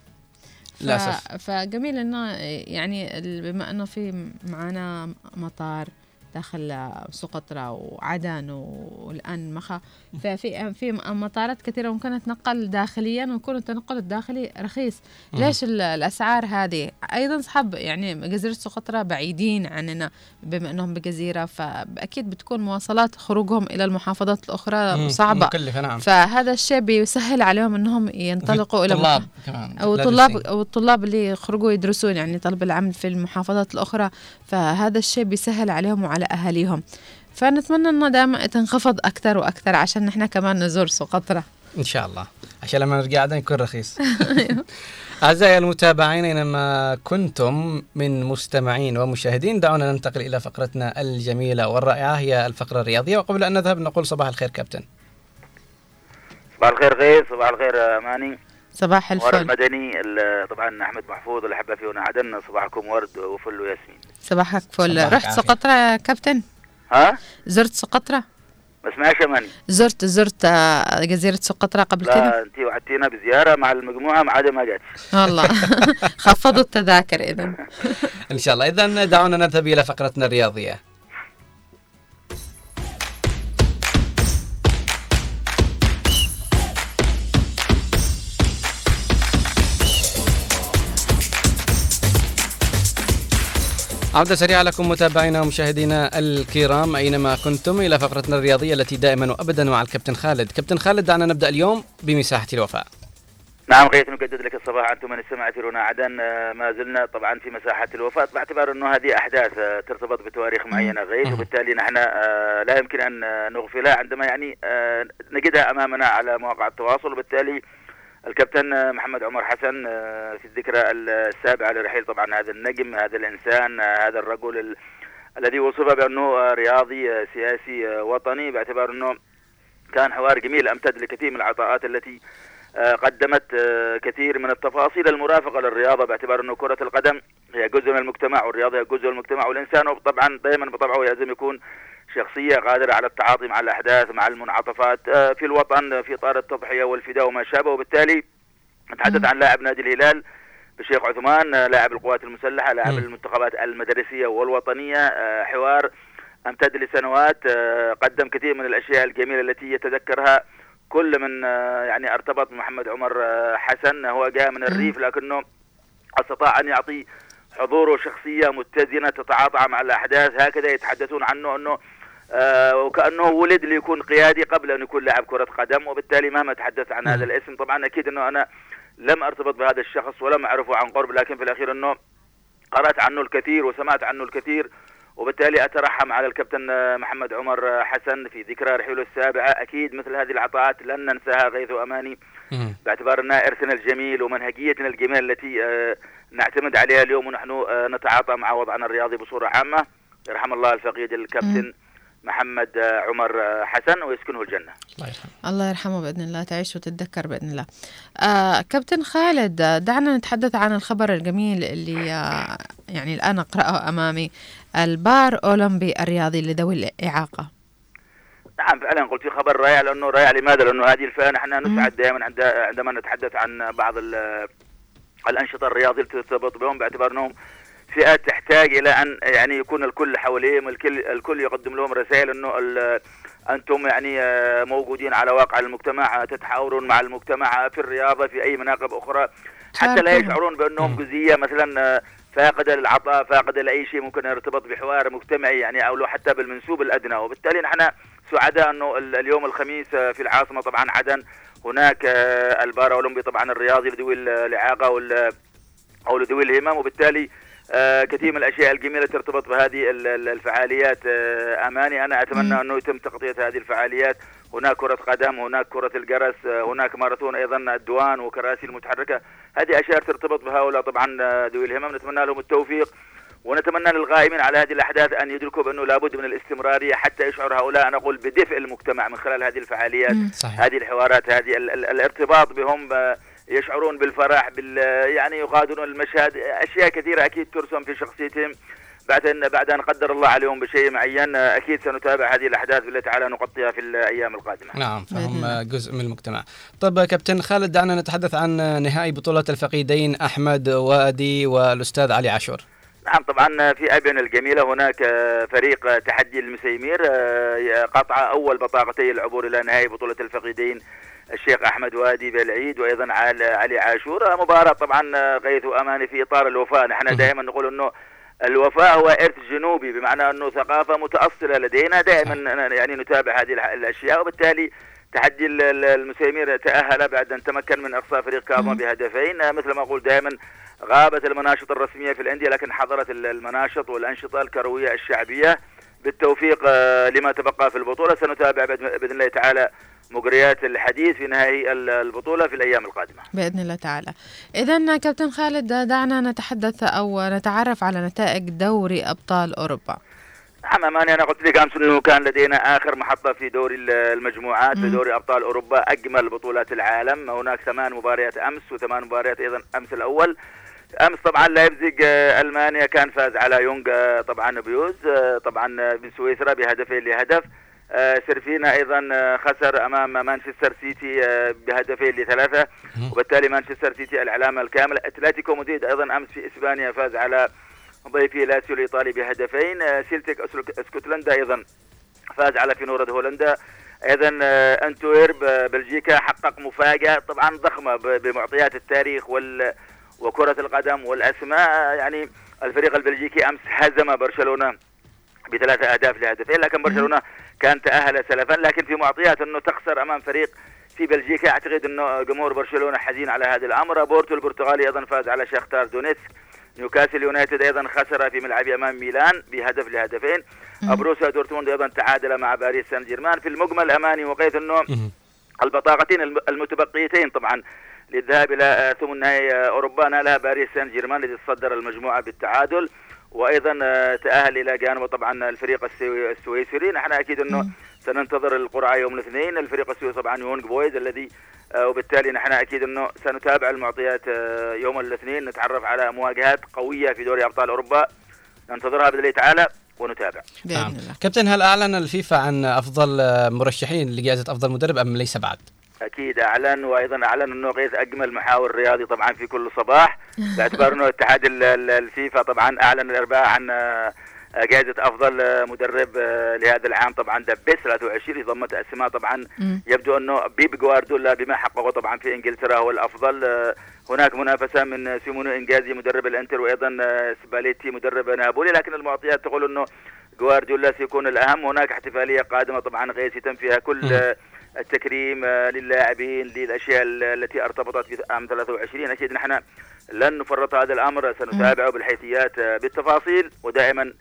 ف... للأسف. فجميل إنه يعني بما إنه في معنا مطار داخل سقطرى وعدن والآن مخا. ففي في مطارات كثيرة ممكن تتنقل داخليا ويكون التنقل الداخلي رخيص. ليش ال- الأسعار هذه؟ أيضا صحاب يعني جزيرة سقطرى بعيدين عننا بما إنهم بجزيرة فأكيد بتكون مواصلات خروجهم إلى المحافظات الأخرى صعبة. مكلفة نعم. فهذا الشيء بيسهل عليهم إنهم ينطلقوا إلى طلاب كمان أو لا طلاب. أو الطلاب اللي يخرجوا يدرسون يعني طلب العمل في المحافظات الأخرى. فهذا الشيء بيسهل عليهم وعلى على أهاليهم. فنتمنى إنه دائما تنخفض أكثر وأكثر عشان نحن كمان نزور سقطرى إن شاء الله. عشان لما نرجع عدن يكون رخيص. أعزائي المتابعين اينما كنتم من مستمعين ومشاهدين دعونا ننتقل إلى فقرتنا الجميلة والرائعة هي الفقرة الرياضية. وقبل أن نذهب نقول صباح الخير كابتن. صباح الخير غيث صباح الخير اماني صباح ورد الفل مدني ال- طبعا أحمد محفوظ الاحبه في هنا عدن صباحكم ورد وفل وياسمين. صباحك فل. رحت. سقطرى يا كابتن؟ ها؟ زرت سقطرى ما اسمعش اماني زرت زرت آه، جزيرة سقطرى قبل كده؟ لا انت وعدتينا بزيارة مع المجموعة ما عدا ما جات والله. خفضوا التذاكر اذا إن شاء الله. اذا دعونا نذهب إلى فقرتنا الرياضية. عودة سريعة لكم متابعينا ومشاهدينا الكرام. أينما كنتم إلى فقرتنا الرياضية التي دائما وأبدا مع الكابتن خالد. كابتن خالد دعنا نبدأ اليوم بمساحة الوفاء. نعم غيث نجدد لك الصباح. أنتم من السماء في هنا عدن آه، ما زلنا طبعا في مساحة الوفاه باعتبار أنه هذه أحداث آه، ترتبط بتواريخ معينة غيث. وبالتالي نحن آه، لا يمكن أن نغفلها عندما يعني نجدها أمامنا على مواقع التواصل. وبالتالي الكابتن محمد عمر حسن آه، في الذكرى السابعة لرحيل طبعا هذا النجم هذا الإنسان آه، هذا الرجل ال- الذي وصف بأنه آه، رياضي سياسي وطني باعتبار أنه كان حوار جميل أمتد لكثير من العطاءات التي قدمت كثير من التفاصيل المرافقة للرياضة باعتبار أنه كرة القدم هي جزء من المجتمع والرياضة هي جزء من المجتمع والإنسان طبعا دائما بطبعه لازم يكون شخصية قادرة على التعاطي مع الأحداث مع المنعطفات آه، في الوطن في اطار التضحية والفداء وما شابه. وبالتالي نتحدث عن لاعب نادي الهلال بشيخ عثمان آه، لاعب القوات المسلحة لاعب. المنتخبات المدرسية والوطنية آه، حوار امتد لسنوات قدم كثير من الأشياء الجميلة التي يتذكرها كل من يعني أرتبط محمد عمر حسن. هو جاء من الريف لكنه أستطاع أن يعطي حضور وشخصيه متزنة تتعاطى مع الأحداث. هكذا يتحدثون عنه أنه آه وكأنه ولد ليكون قيادي قبل أن يكون لاعب كرة قدم وبالتالي مهما تحدث عن هذا الاسم. طبعا أكيد أنه أنا لم أرتبط بهذا الشخص ولم أعرفه عن قرب لكن في الأخير أنه قرأت عنه الكثير وسمعت عنه الكثير وبالتالي أترحم على الكابتن آه، محمد عمر آه، حسن في ذكرى رحيله السابعة. أكيد مثل هذه العطاءات لن ننساها غيث وأماني. مم. باعتبار أنها إرثنا الجميل ومنهجيتنا الجميلة التي آه، نعتمد عليها اليوم ونحن آه، نتعاطى مع وضعنا الرياضي بصورة عامة. يرحم الله الفقيد الكابتن. محمد آه، عمر آه، حسن ويسكنه الجنة الله يرحمه الله يرحمه بإذن الله تعيش وتتذكر بإذن الله. آه كابتن خالد آه، دعنا نتحدث عن الخبر الجميل اللي آه يعني الآن أقرأه أمامي البار أولمبي الرياضي لذوي الإعاقة. نعم فعلا قلت في خبر رائع لأنه رائع لماذا؟ لأنه هذه الفئه نحن نسعد دائما عند عندما نتحدث عن بعض ال- الأنشطة الرياضية التي ترتبط بهم باعتبار أنهم فئات تحتاج إلى أن يعني يكون الكل حواليهم الكل الكل يقدم لهم رسائل إنه أنتم يعني آه، موجودين على واقع المجتمع تتحاورون مع المجتمع في الرياضة في أي مناقب أخرى حتى لا. يشعرون بأنهم. جزئية مثلا آه، فاقدة للعطاء فاقدة لأي شيء ممكن يرتبط بحوار مجتمعي يعني أو لو حتى بالمنسوب الأدنى وبالتالي نحن سعداء إنه ال- اليوم الخميس آه، في العاصمة طبعا عدن هناك البارا أولمبي طبعا الرياضي لذوي الإعاقة وال- أو لذوي الهمم وبالتالي كثير من الأشياء الجميلة ترتبط بهذه ال- ال- الفعاليات. آه، أماني أنا أتمنى مم. أنه يتم تغطية هذه الفعاليات. هناك كرة قدم هناك كرة الجرس آه، هناك ماراثون أيضا الدوان وكراسي المتحركة. هذه أشياء ترتبط بهؤلاء طبعا آه، ذوي الهمم. نتمنى لهم التوفيق ونتمنى للغائمين على هذه الأحداث أن يدركوا بأنه لابد من الاستمرارية حتى يشعر هؤلاء. أنا أقول بدفء المجتمع من خلال هذه الفعاليات. صحيح. هذه الحوارات هذه ال ال الارتباط بهم آه، يشعرون بالفرح بال يعني يغادرون المشهد أشياء كثيرة أكيد ترسم في شخصيتهم بعد ان بعد أن قدر الله عليهم بشيء معين أكيد سنتابع هذه الأحداث بالله تعالى نغطيها في الأيام القادمة. نعم فهم. جزء من المجتمع طيب كابتن خالد دعنا نتحدث عن نهائي بطولة الفقيدين أحمد وادي والأستاذ علي عاشور نعم طبعا في ابين الجميلة هناك فريق تحدي المسيمير آه، قطع أول بطاقتي العبور إلى نهائي بطولة الفقيدين الشيخ أحمد وادي بالعيد وأيضا علي عاشور. مباراة طبعا غيث واماني في إطار الوفاء. نحن دائما نقول إنه الوفاء هو إرث جنوبي بمعنى إنه ثقافة متأصلة لدينا. دائما يعني نتابع هذه الأشياء وبالتالي تحدي ال- ال- المسيمير تأهل بعد أن تمكن من إقصاء فريق كاظمه بهدفين. مثل ما أقول دائما غابت المناشط الرسمية في الأندية لكن حضرت ال- المناشط والأنشطة الكروية الشعبية. بالتوفيق آه، لما تبقى في البطولة سنتابع بإذن بإذن الله تعالى مجريات الحديث في نهائي ال- البطولة في الأيام القادمة بإذن الله تعالى. اذا كابتن خالد دعنا نتحدث أو نتعرف على نتائج دوري أبطال أوروبا. نعم أماني أنا قلت لك أمس أنه كان لدينا آخر محطة في دوري ال- المجموعات في. دوري أبطال أوروبا أجمل بطولات العالم هناك ثمان مباريات أمس وثمان مباريات أيضا أمس الأول أمس طبعا لايبزيج آه، ألمانيا كان فاز على يونغ آه، طبعا بويز آه، طبعا آه، من سويسرا بهدفين لهدف. سيرفينا أيضا خسر أمام مانشستر سيتي بهدفين لثلاثة. وبالتالي مانشستر سيتي العلامه الكامله أتلتيكو مدريد أيضا أمس في إسبانيا فاز على ضيفه لاسيو الإيطالي بهدفين. سيلتيك أسكتلندا أيضا فاز على فينورد هولندا. أيضا انتويرب بلجيكا حقق مفاجأة طبعا ضخمة بمعطيات التاريخ وال وكرة القدم والأسماء آه، يعني الفريق البلجيكي أمس هزم برشلونة بثلاثة أهداف لهدفين لكن برشلونة كان تأهل سلفا لكن في معطيات أنه تخسر أمام فريق في بلجيكا. أعتقد أنه جمهور برشلونة حزين على هذا الأمر. بورتو البرتغالي أيضا فاز على شختار دونيتسك. نيوكاسل يونايتد أيضا خسر في ملعبه أمام ميلان بهدف لهدفين. بروسيا دورتموند أيضا تعادل مع باريس سان جيرمان. في المجمل أماني بقيت أنه البطاقتين الم- المتبقيتين طبعا للذهاب إلى آه، ثمن نهائي آه، أوروبا. نالها باريس سان جيرمان الذي تصدر المجموعة بالتعادل. وأيضا آه، تأهل إلى جانبه طبعا الفريق السوي- السويسري. نحن أكيد إنه سننتظر القرعة يوم الاثنين. الفريق السويسري طبعا يونغ بويز الذي وبالتالي نحن أكيد إنه سنتابع المعطيات يوم الاثنين. نتعرف على مواجهات قوية في دوري أبطال أوروبا. ننتظرها بإذن الله تعالى ونتابع. بإذن نعم. الله. كابتن هل أعلن الفيفا عن أفضل مرشحين لجائزة أفضل مدرب أم ليس بعد؟ أكيد أعلن وأيضا أعلن إنه غيث أجمل محاور رياضي طبعا في كل صباح. باعتبار انه اتحاد ال- ال- الفيفا طبعا أعلن الاربعاء عن آه، جائزة أفضل آه، مدرب آه، لهذا العام. طبعا دبس 23 ضمت أسماء طبعا مم. يبدو أنه بيب جوارديولا بما حققه طبعا في إنجلترا هو الأفضل. هناك منافسة من سيموني إنزاجي مدرب الإنتر وأيضا سباليتي مدرب نابولي. لكن المعطيات تقول أنه جوارديولا سيكون الأهم. هناك احتفالية قادمة. طبعا غيث يتم فيها كل آه، التكريم آه، للاعبين للأشياء ال- التي ارتبطت بعام 23 أكيد نحن لن نفرط هذا الأمر سنتابعه بالحيثيات آه، بالتفاصيل ودائما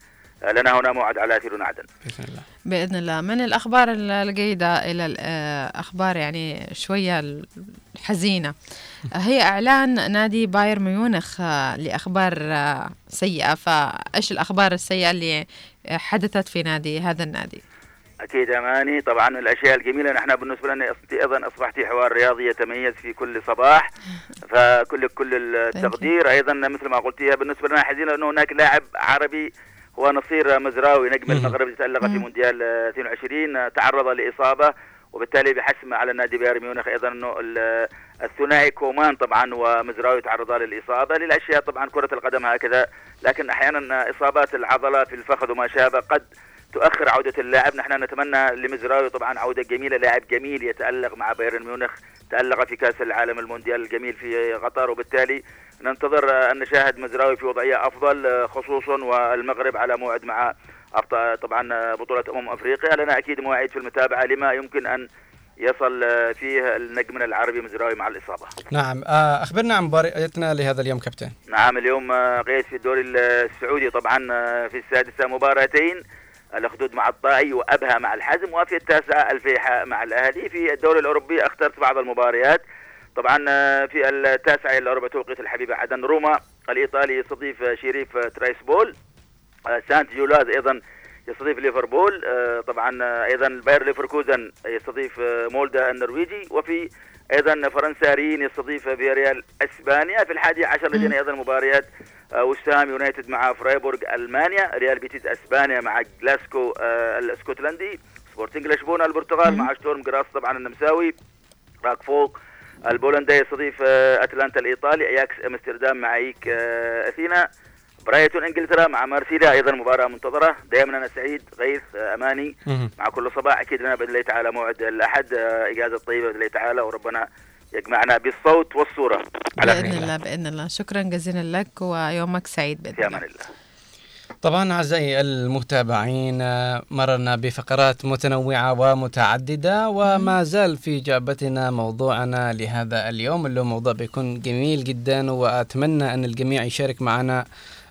آه، لنا هنا موعد على اثير عدن بإذن الله. بإذن الله. من الأخبار الجيدة إلى الاخبار يعني شوية الحزينه هي إعلان نادي باير ميونخ آه، لأخبار آه، سيئة. فإيش الأخبار السيئة اللي حدثت في نادي هذا النادي؟ أكيد اماني طبعا من الأشياء الجميلة نحن بالنسبة لنا أيضا أصبحت حوار رياضي يتميز في كل صباح. فكل كل التقدير. أيضا مثل ما قلت بالنسبة لنا حزينه انه هناك لاعب عربي هو نصير مزراوي نجم المغرب تألق في. مونديال آه، 22 آه، تعرض لإصابة وبالتالي بحسم على نادي بايرن ميونخ أيضا أنه ال- الثنائي كومان طبعا ومزراوي تعرضا للإصابة. للأشياء طبعا كرة القدم هكذا لكن أحيانا إصابات العضلة في الفخذ وما شابه قد تؤخر عودة اللاعب. نحن نتمنى لمزراوي طبعا عودة جميلة. لاعب جميل يتألق مع بايرن ميونخ تألق في كأس العالم المونديال الجميل في قطر. وبالتالي ننتظر أن نشاهد مزراوي في وضعية أفضل خصوصا والمغرب على موعد مع أبطال طبعا بطولة أمم أفريقيا. لنا أكيد مواعيد في المتابعة لما يمكن أن يصل فيه النجم العربي مزراوي مع الإصابة. نعم. آه، أخبرنا عن مبارياتنا لهذا اليوم كابتن. نعم اليوم قيد في الدوري السعودي طبعا آه، في السادسة مباراتين. الأخدود مع الطائي وأبها مع الحزم وفي التاسعة الفيحاء مع الأهلي في الدوري الأوروبي اخترت بعض المباريات. طبعا آه، في التاسعة إلى ربع توقيت الحبيبة عدن روما الإيطالي يستضيف شريف تيراسبول آه، سانت جيلواز أيضا يستضيف ليفربول. آه، طبعا أيضا باير ليفركوزن يستضيف مولدا النرويجي. وفي أيضا فرنسا رين يستضيف فياريال إسبانيا. في الحادي عشر لدينا أيضا مباريات آه، وست هام يونايتد مع فرايبورغ ألمانيا. ريال بيتيز إسبانيا مع جلاسكو آه، الإسكتلندي. سبورتنج لشبونة البرتغال مع شتورم جراتس طبعا النمساوي. راكفوق البولندا يستضيف آه، أتلانتا الإيطالي. أياكس أمستردام مع ايك أثينا. برايتون إنجلترا مع مارسيليا أيضا مباراة منتظرة. دائما أنا سعيد غيث آه، أماني. مع كل صباح. أكيد لنا بإذن الله تعالى موعد الأحد آه، إجازة طيبة بإذن الله تعالى وربنا يجمعنا بالصوت والصورة. على بإذن خير الله. بإذن الله. شكرا جزيلا لك ويومك سعيد بإذن في الله أمان الله. طبعا أعزائي المتابعين آه، مررنا بفقرات متنوعة ومتعددة وما زال في جعبتنا موضوعنا لهذا اليوم اللي هو موضوع بيكون جميل جدا وأتمنى أن الجميع يشارك معنا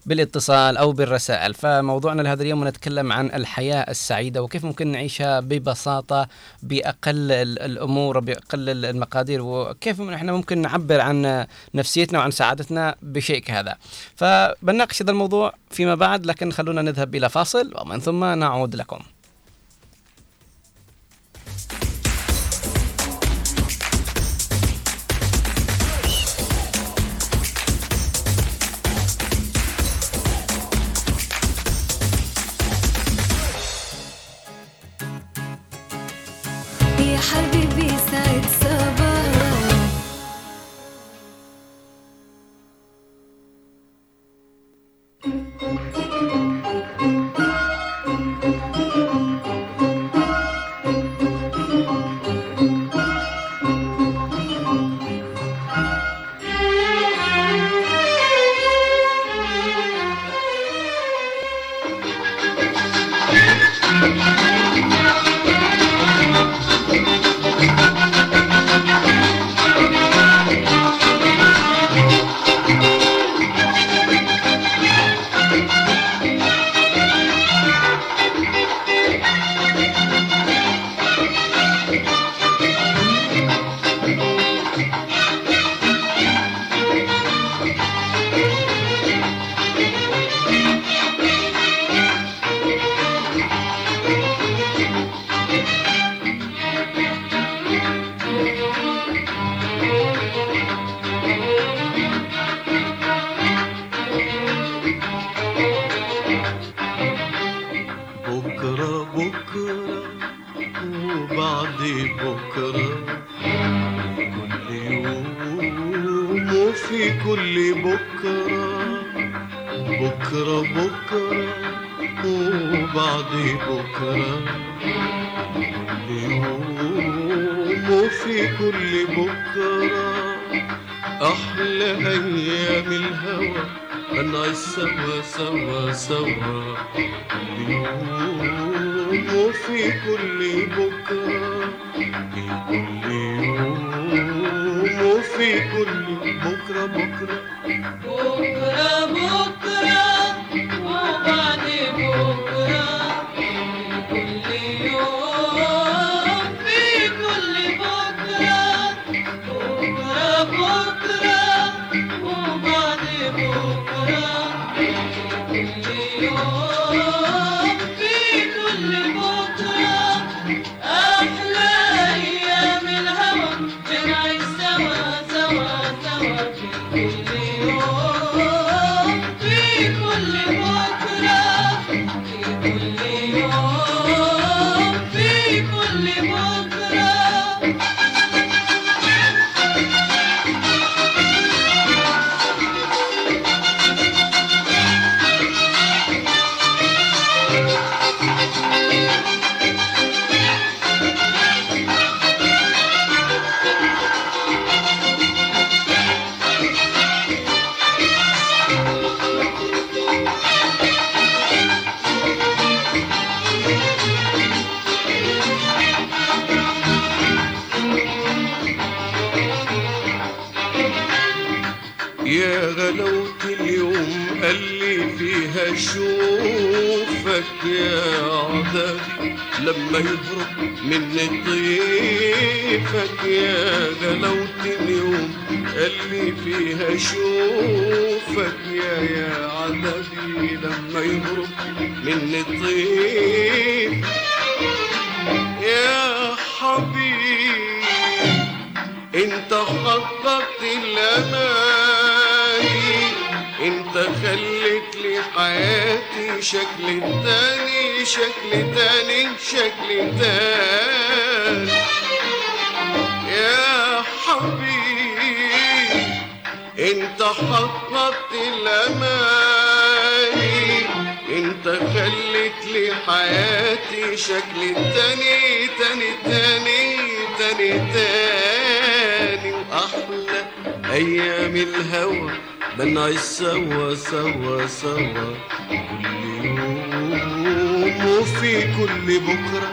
بالاتصال أو بالرسائل. فموضوعنا لهذا اليوم نتكلم عن الحياة السعيدة وكيف ممكن نعيشها ببساطة بأقل ال- الأمور باقل ال- المقادير وكيف إحنا ممكن نعبر عن نفسيتنا وعن سعادتنا بشيء كهذا. فبنناقش هذا الموضوع فيما بعد لكن خلونا نذهب إلى فاصل ومن ثم نعود لكم. حياتي شكل تاني شكل تاني شكل تاني. يا حبيبي انت خططت الأماني انت خليت لي حياتي شكل تاني تاني تاني تاني تاني. وأحلى أيام الهوى بنعيش سوا سوا سوا. كل يوم وفي كل بكرة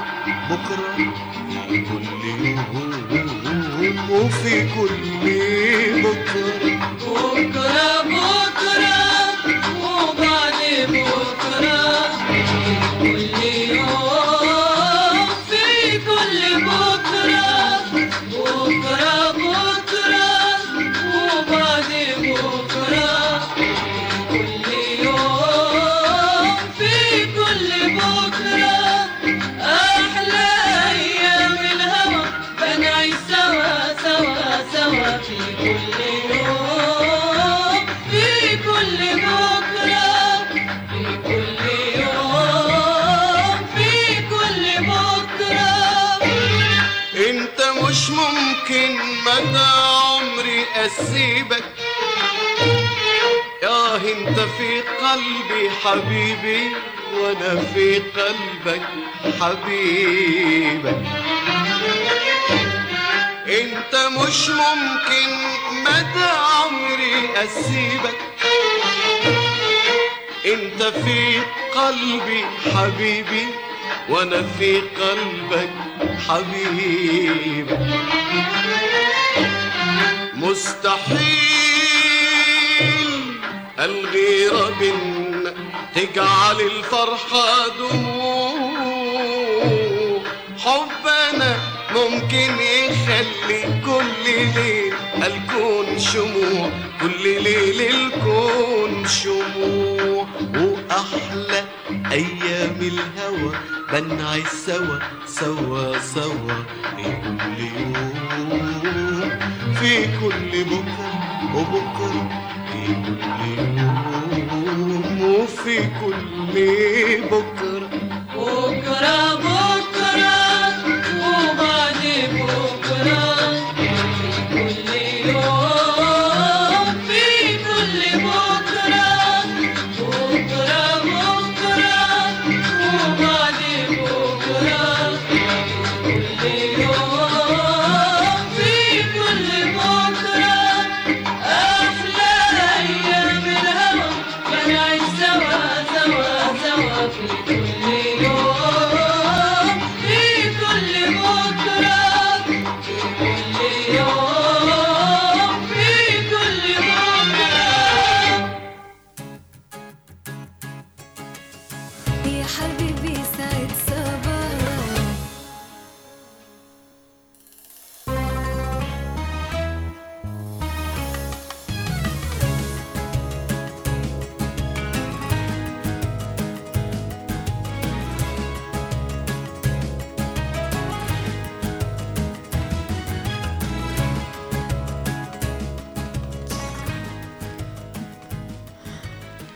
في كل يوم وفي كل بكرة. بكرة بكرة. اسيبك يا انت في قلبي حبيبي وأنا في قلبك حبيبك. انت مش ممكن مدى عمري أسيبك. انت في قلبي حبيبي وأنا في قلبك حبيبك. مستحيل الغيرة بينا تجعل الفرحة دموع. حبنا ممكن يخلي كل ليل الكون شموع كل ليل الكون شموع. وأحلى أيام الهوى بنعيش سوا سوا سوا كل يوم. في كل بكرة وبكرة في كل يوم وفي كل بكرة بكرة بكرة وبعد بكرة.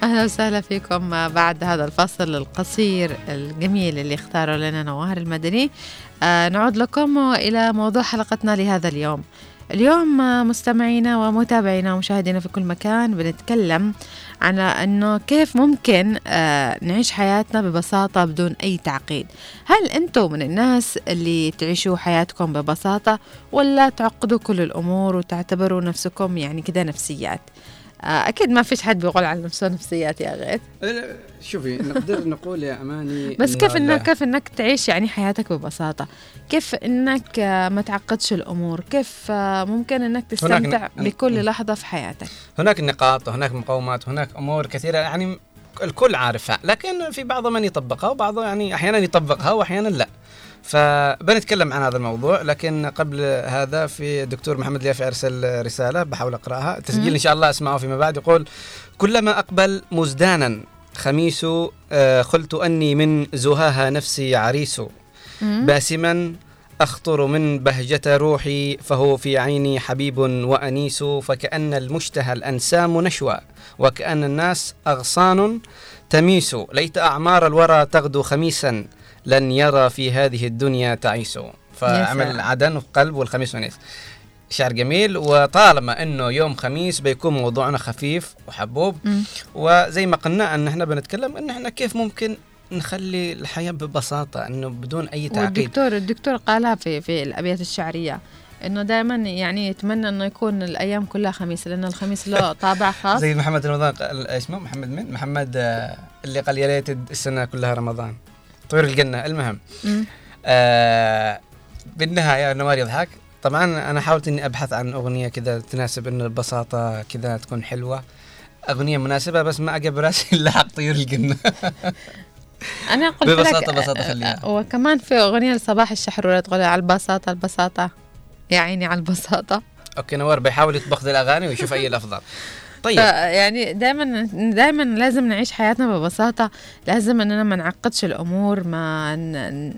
أهلا وسهلا فيكم بعد هذا الفصل القصير الجميل اللي اختاره لنا نوار المدني. آه نعود لكم إلى موضوع حلقتنا لهذا اليوم. اليوم مستمعينا ومتابعينا ومشاهدينا في كل مكان بنتكلم عن أنه كيف ممكن آه نعيش حياتنا ببساطة بدون أي تعقيد. هل أنتم من الناس اللي تعيشوا حياتكم ببساطة ولا تعقدوا كل الأمور وتعتبروا نفسكم يعني كده نفسيات؟ آه، أكيد ما فيش حد بيقول عن نفسه نفسيات يا غيث. شوفي نقدر نقول يا أماني بس كيف إنك كيف إنك تعيش يعني حياتك ببساطة؟ كيف إنك آه، ما تعقدش الأمور؟ كيف آه، ممكن إنك تستمتع هناك- بكل لحظة في حياتك؟ هناك نقاط وهناك مقومات هناك أمور كثيرة يعني الكل عارفها لكن في بعض من يطبقها وبعضه يعني أحيانا يطبقها واحيانا لا. فبنتكلم عن هذا الموضوع لكن قبل هذا في الدكتور محمد اليافعي أرسل رسالة بحاول أقرأها. تسجيل. إن شاء الله أسمعه فيما بعد. يقول كلما أقبل مزدانا خميس آه، قلت أني من زهاها نفسي عريس. باسما أخطر من بهجة روحي فهو في عيني حبيب وأنيس فكأن المشتهى الأنسام نشوى. وكأن الناس أغصان تميس. ليت أعمار الورى تغدو خميسا لن يرى في هذه الدنيا تعيس. فعمل. عدن وقلب والخميس ونيس شعر جميل. وطالما إنه يوم خميس بيكون موضوعنا خفيف وحبوب. مم. وزي ما قلنا إن إحنا بنتكلم إن إحنا كيف ممكن نخلي الحياة ببساطة إنه بدون أي تعقيد. والدكتور الدكتور قالها في في الأبيات الشعرية. إنه دائما يعني يتمنى إنه يكون الأيام كلها خميس لأن الخميس له طابع خاص. زي محمد رمضان اسمه محمد من؟ محمد آه، اللي قال يا ليت السنة كلها رمضان. طير الجنة المهم. آه بالنهاية نوار يضحك. طبعا أنا حاولت إني أبحث عن أغنية كذا تناسب إنه البساطة كذا تكون حلوة. أغنية مناسبة بس ما اجى براسي إلا حق طيور الجنة. أنا قلت ببساطة لك بساطة خليها. آه، وكمان في أغنية لصباح الشحرورة تقول على البساطة البساطة. يا عيني على البساطة. أوكي نوار بيحاول يطبخ ذي الأغاني ويشوف أي الافضل طيب. يعني دائما دائما لازم نعيش حياتنا ببساطة. لازم إننا ما نعقدش الأمور ما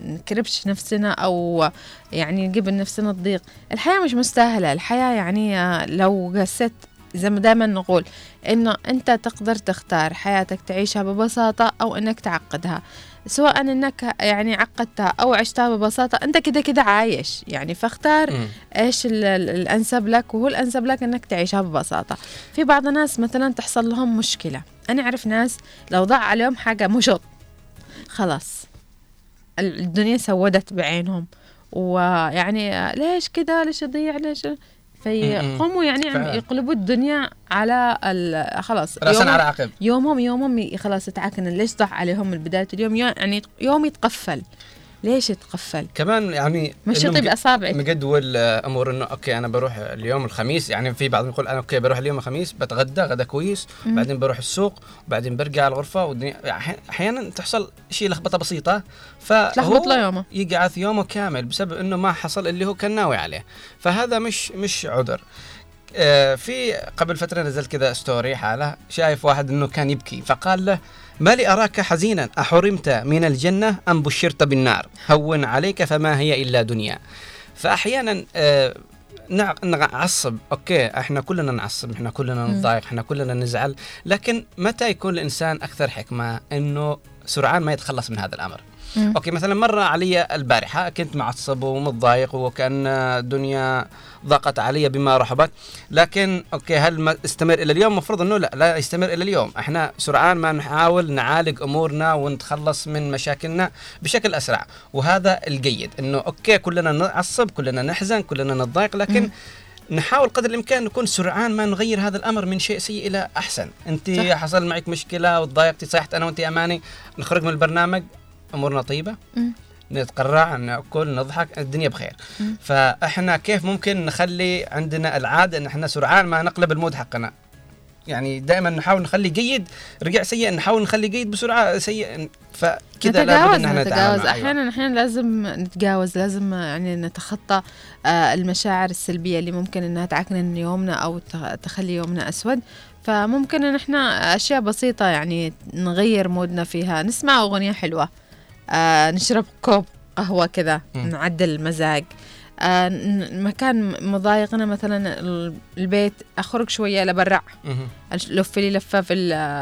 نكربش نفسنا أو يعني نجيب لنفسنا الضيق. الحياة مش مستاهلة. الحياة يعني لو قسيت زي ما دائما نقول إنه أنت تقدر تختار حياتك تعيشها ببساطة أو إنك تعقدها. سواء إنك يعني عقدتها أو عشتها ببساطة أنت كده كده عايش. يعني فاختار مم. إيش ال- ال- الأنسب لك وهو الأنسب لك إنك تعيشها ببساطة. في بعض الناس مثلا تحصل لهم مشكلة. أنا أعرف ناس لو ضاع عليهم حاجة مشط خلاص. ال- الدنيا سودت بعينهم. ويعني ليش كده؟ ليش يضيع ليش؟ فيقوموا يعني عم فعلا. يقلبوا الدنيا على ال- خلاص راسا يومهم- على عقب. يومهم يومهم خلاص يتعكنن ليش ضاع عليهم من بداية اليوم يو- يعني يوم يتقفل. ليش يتقفل؟ كمان يعني مش يطيب أصابعك. مجدول آه، أمور إنه okay أنا بروح اليوم الخميس يعني في بعضهم يقول أنا okay بروح اليوم الخميس بتغدى غدا كويس مم. بعدين بروح السوق وبعدين برجع الغرفة والدنيا أحيانا تحصل شيء لخبطة بسيطة تلخبط له فهو يومه. يقعد يومه كامل بسبب إنه ما حصل اللي هو كان ناوي عليه. فهذا مش مش عذر. في قبل فترة نزلت كذا story حالة شايف واحد إنه كان يبكي فقال له ما لي أراك حزينا أحرمت من الجنة أم بشرت بالنار؟ هون عليك فما هي إلا دنيا. فاحيانا آه، نع- نعصب okay إحنا كلنا نعصب إحنا كلنا مم. نتضايق إحنا كلنا نزعل لكن متى يكون الإنسان أكثر حكمة إنه سرعان ما يتخلص من هذا الأمر؟ مم. okay مثلا مرة علي البارحة كنت معصب ومتضايق وكأن الدنيا ضاقت علي بما رحبت لكن okay هل ما استمر إلى اليوم المفروض إنه لا لا يستمر إلى اليوم إحنا سرعان ما نحاول نعالج أمورنا ونتخلص من مشاكلنا بشكل أسرع وهذا الجيد إنه okay كلنا نعصب كلنا نحزن كلنا نتضايق لكن مم. نحاول قدر الإمكان نكون سرعان ما نغير هذا الأمر من شيء سيء إلى أحسن أنت صح. حصل معك مشكلة وتضايقتي صيحت أنا وأنت أماني نخرج من البرنامج امورنا طيبة. مم. نتقرع نأكل نضحك الدنيا بخير. مم. فإحنا كيف ممكن نخلي عندنا العادة إن إحنا سرعان ما نقلب المود حقنا؟ يعني دائما نحاول نخلي جيد رجع سيء نحاول نخلي جيد بسرعة سيء. فكذا لابد نتجاوز إن إحنا نتجاوز معه. أحيانا أحيانا لازم نتجاوز لازم يعني نتخطى آه، المشاعر السلبية اللي ممكن إنها تعكنن يومنا أو تخ- تخلي يومنا أسود. فممكن إن إحنا أشياء بسيطة يعني نغير مودنا فيها نسمع أغنية حلوة. آه، نشرب كوب قهوة كذا. نعدل المزاج آه، مكان مضايقنا مثلا ال- البيت أخرج شوية لبرع. لف لي لفة في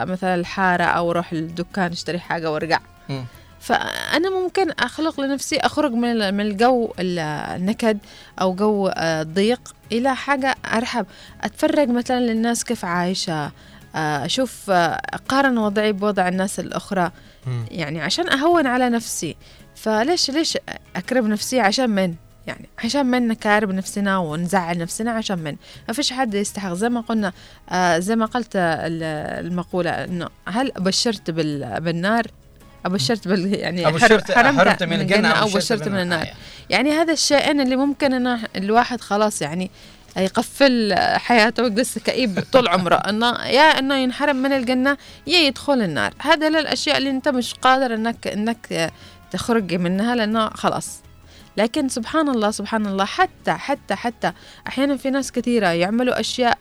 مثلا الحارة أو أروح الدكان أشتري حاجة وأرجع مم. فأنا ممكن أخلق لنفسي أخرج من من الجو ال- النكد أو جو آه، الضيق إلى حاجة أرحب أتفرج مثلا للناس كيف عايشة آه، أشوف آه، أقارن وضعي بوضع الناس الأخرى. يعني عشان أهون على نفسي. فليش ليش أكرب نفسي عشان من؟ يعني عشان من نكارب نفسنا ونزعل نفسنا عشان من؟ ما فيش حد يستحق. زي ما قلنا آه زي ما قلت ال- المقولة إنه هل بشرت بال- بالنار؟ أبشرت بال يعني أبو حر- شرت حرمت من الجنة أو بشرت من النار. يعني هذا الشيئين اللي ممكن إنه الواحد خلاص يعني يقفل حياته ويجلس كئيب طول عمره. إنه يا إنه ينحرم من الجنة يا يدخل النار. هذا الأشياء اللي أنت مش قادر انك إنك تخرج منها لأنه خلاص. لكن سبحان الله سبحان الله حتى حتى حتى أحيانا في ناس كثيرة يعملوا أشياء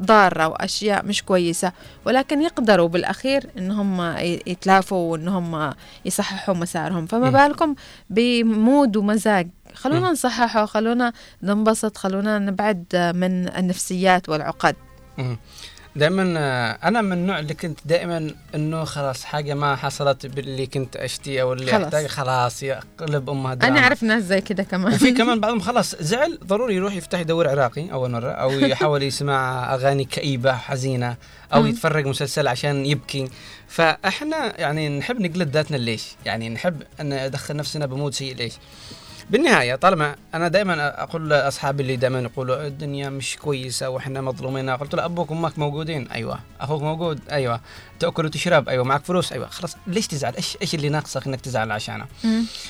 ضارة وأشياء مش كويسة ولكن يقدروا بالأخير إنهم ي- يتلافوا وإنهم يصححوا مسارهم. فما مم. بالكم بمود ومزاج خلونا. نصححه خلونا ننبسط خلونا نبعد من النفسيات والعقد. دائما آه، أنا من النوع اللي كنت دائما إنه خلاص حاجة ما حصلت باللي كنت اشتي أو اللي خلاص. أحتاج خلاص يقلب أمها أنا دراما. أعرف ناس زي كده كمان وفي كمان بعضهم خلاص زعل ضروري يروح يفتح يدور عراقي اول مره أو يحاول يسمع أغاني كئيبة حزينة أو. يتفرج مسلسل عشان يبكي فإحنا يعني نحب نقلد ذاتنا ليش يعني نحب أن ندخل نفسنا بمود سيء ليش بالنهاية طالما أنا دائما أقول لأصحابي اللي دائما يقولوا الدنيا مش كويسة وإحنا مظلومين قلت له أبوك وأمك موجودين؟ أيوه. أخوك موجود؟ أيوه. تأكل وتشرب؟ أيوه. معك فلوس؟ أيوه. خلاص. ليش تزعل؟ إيش إيش اللي ناقصك إنك تزعل عشانه.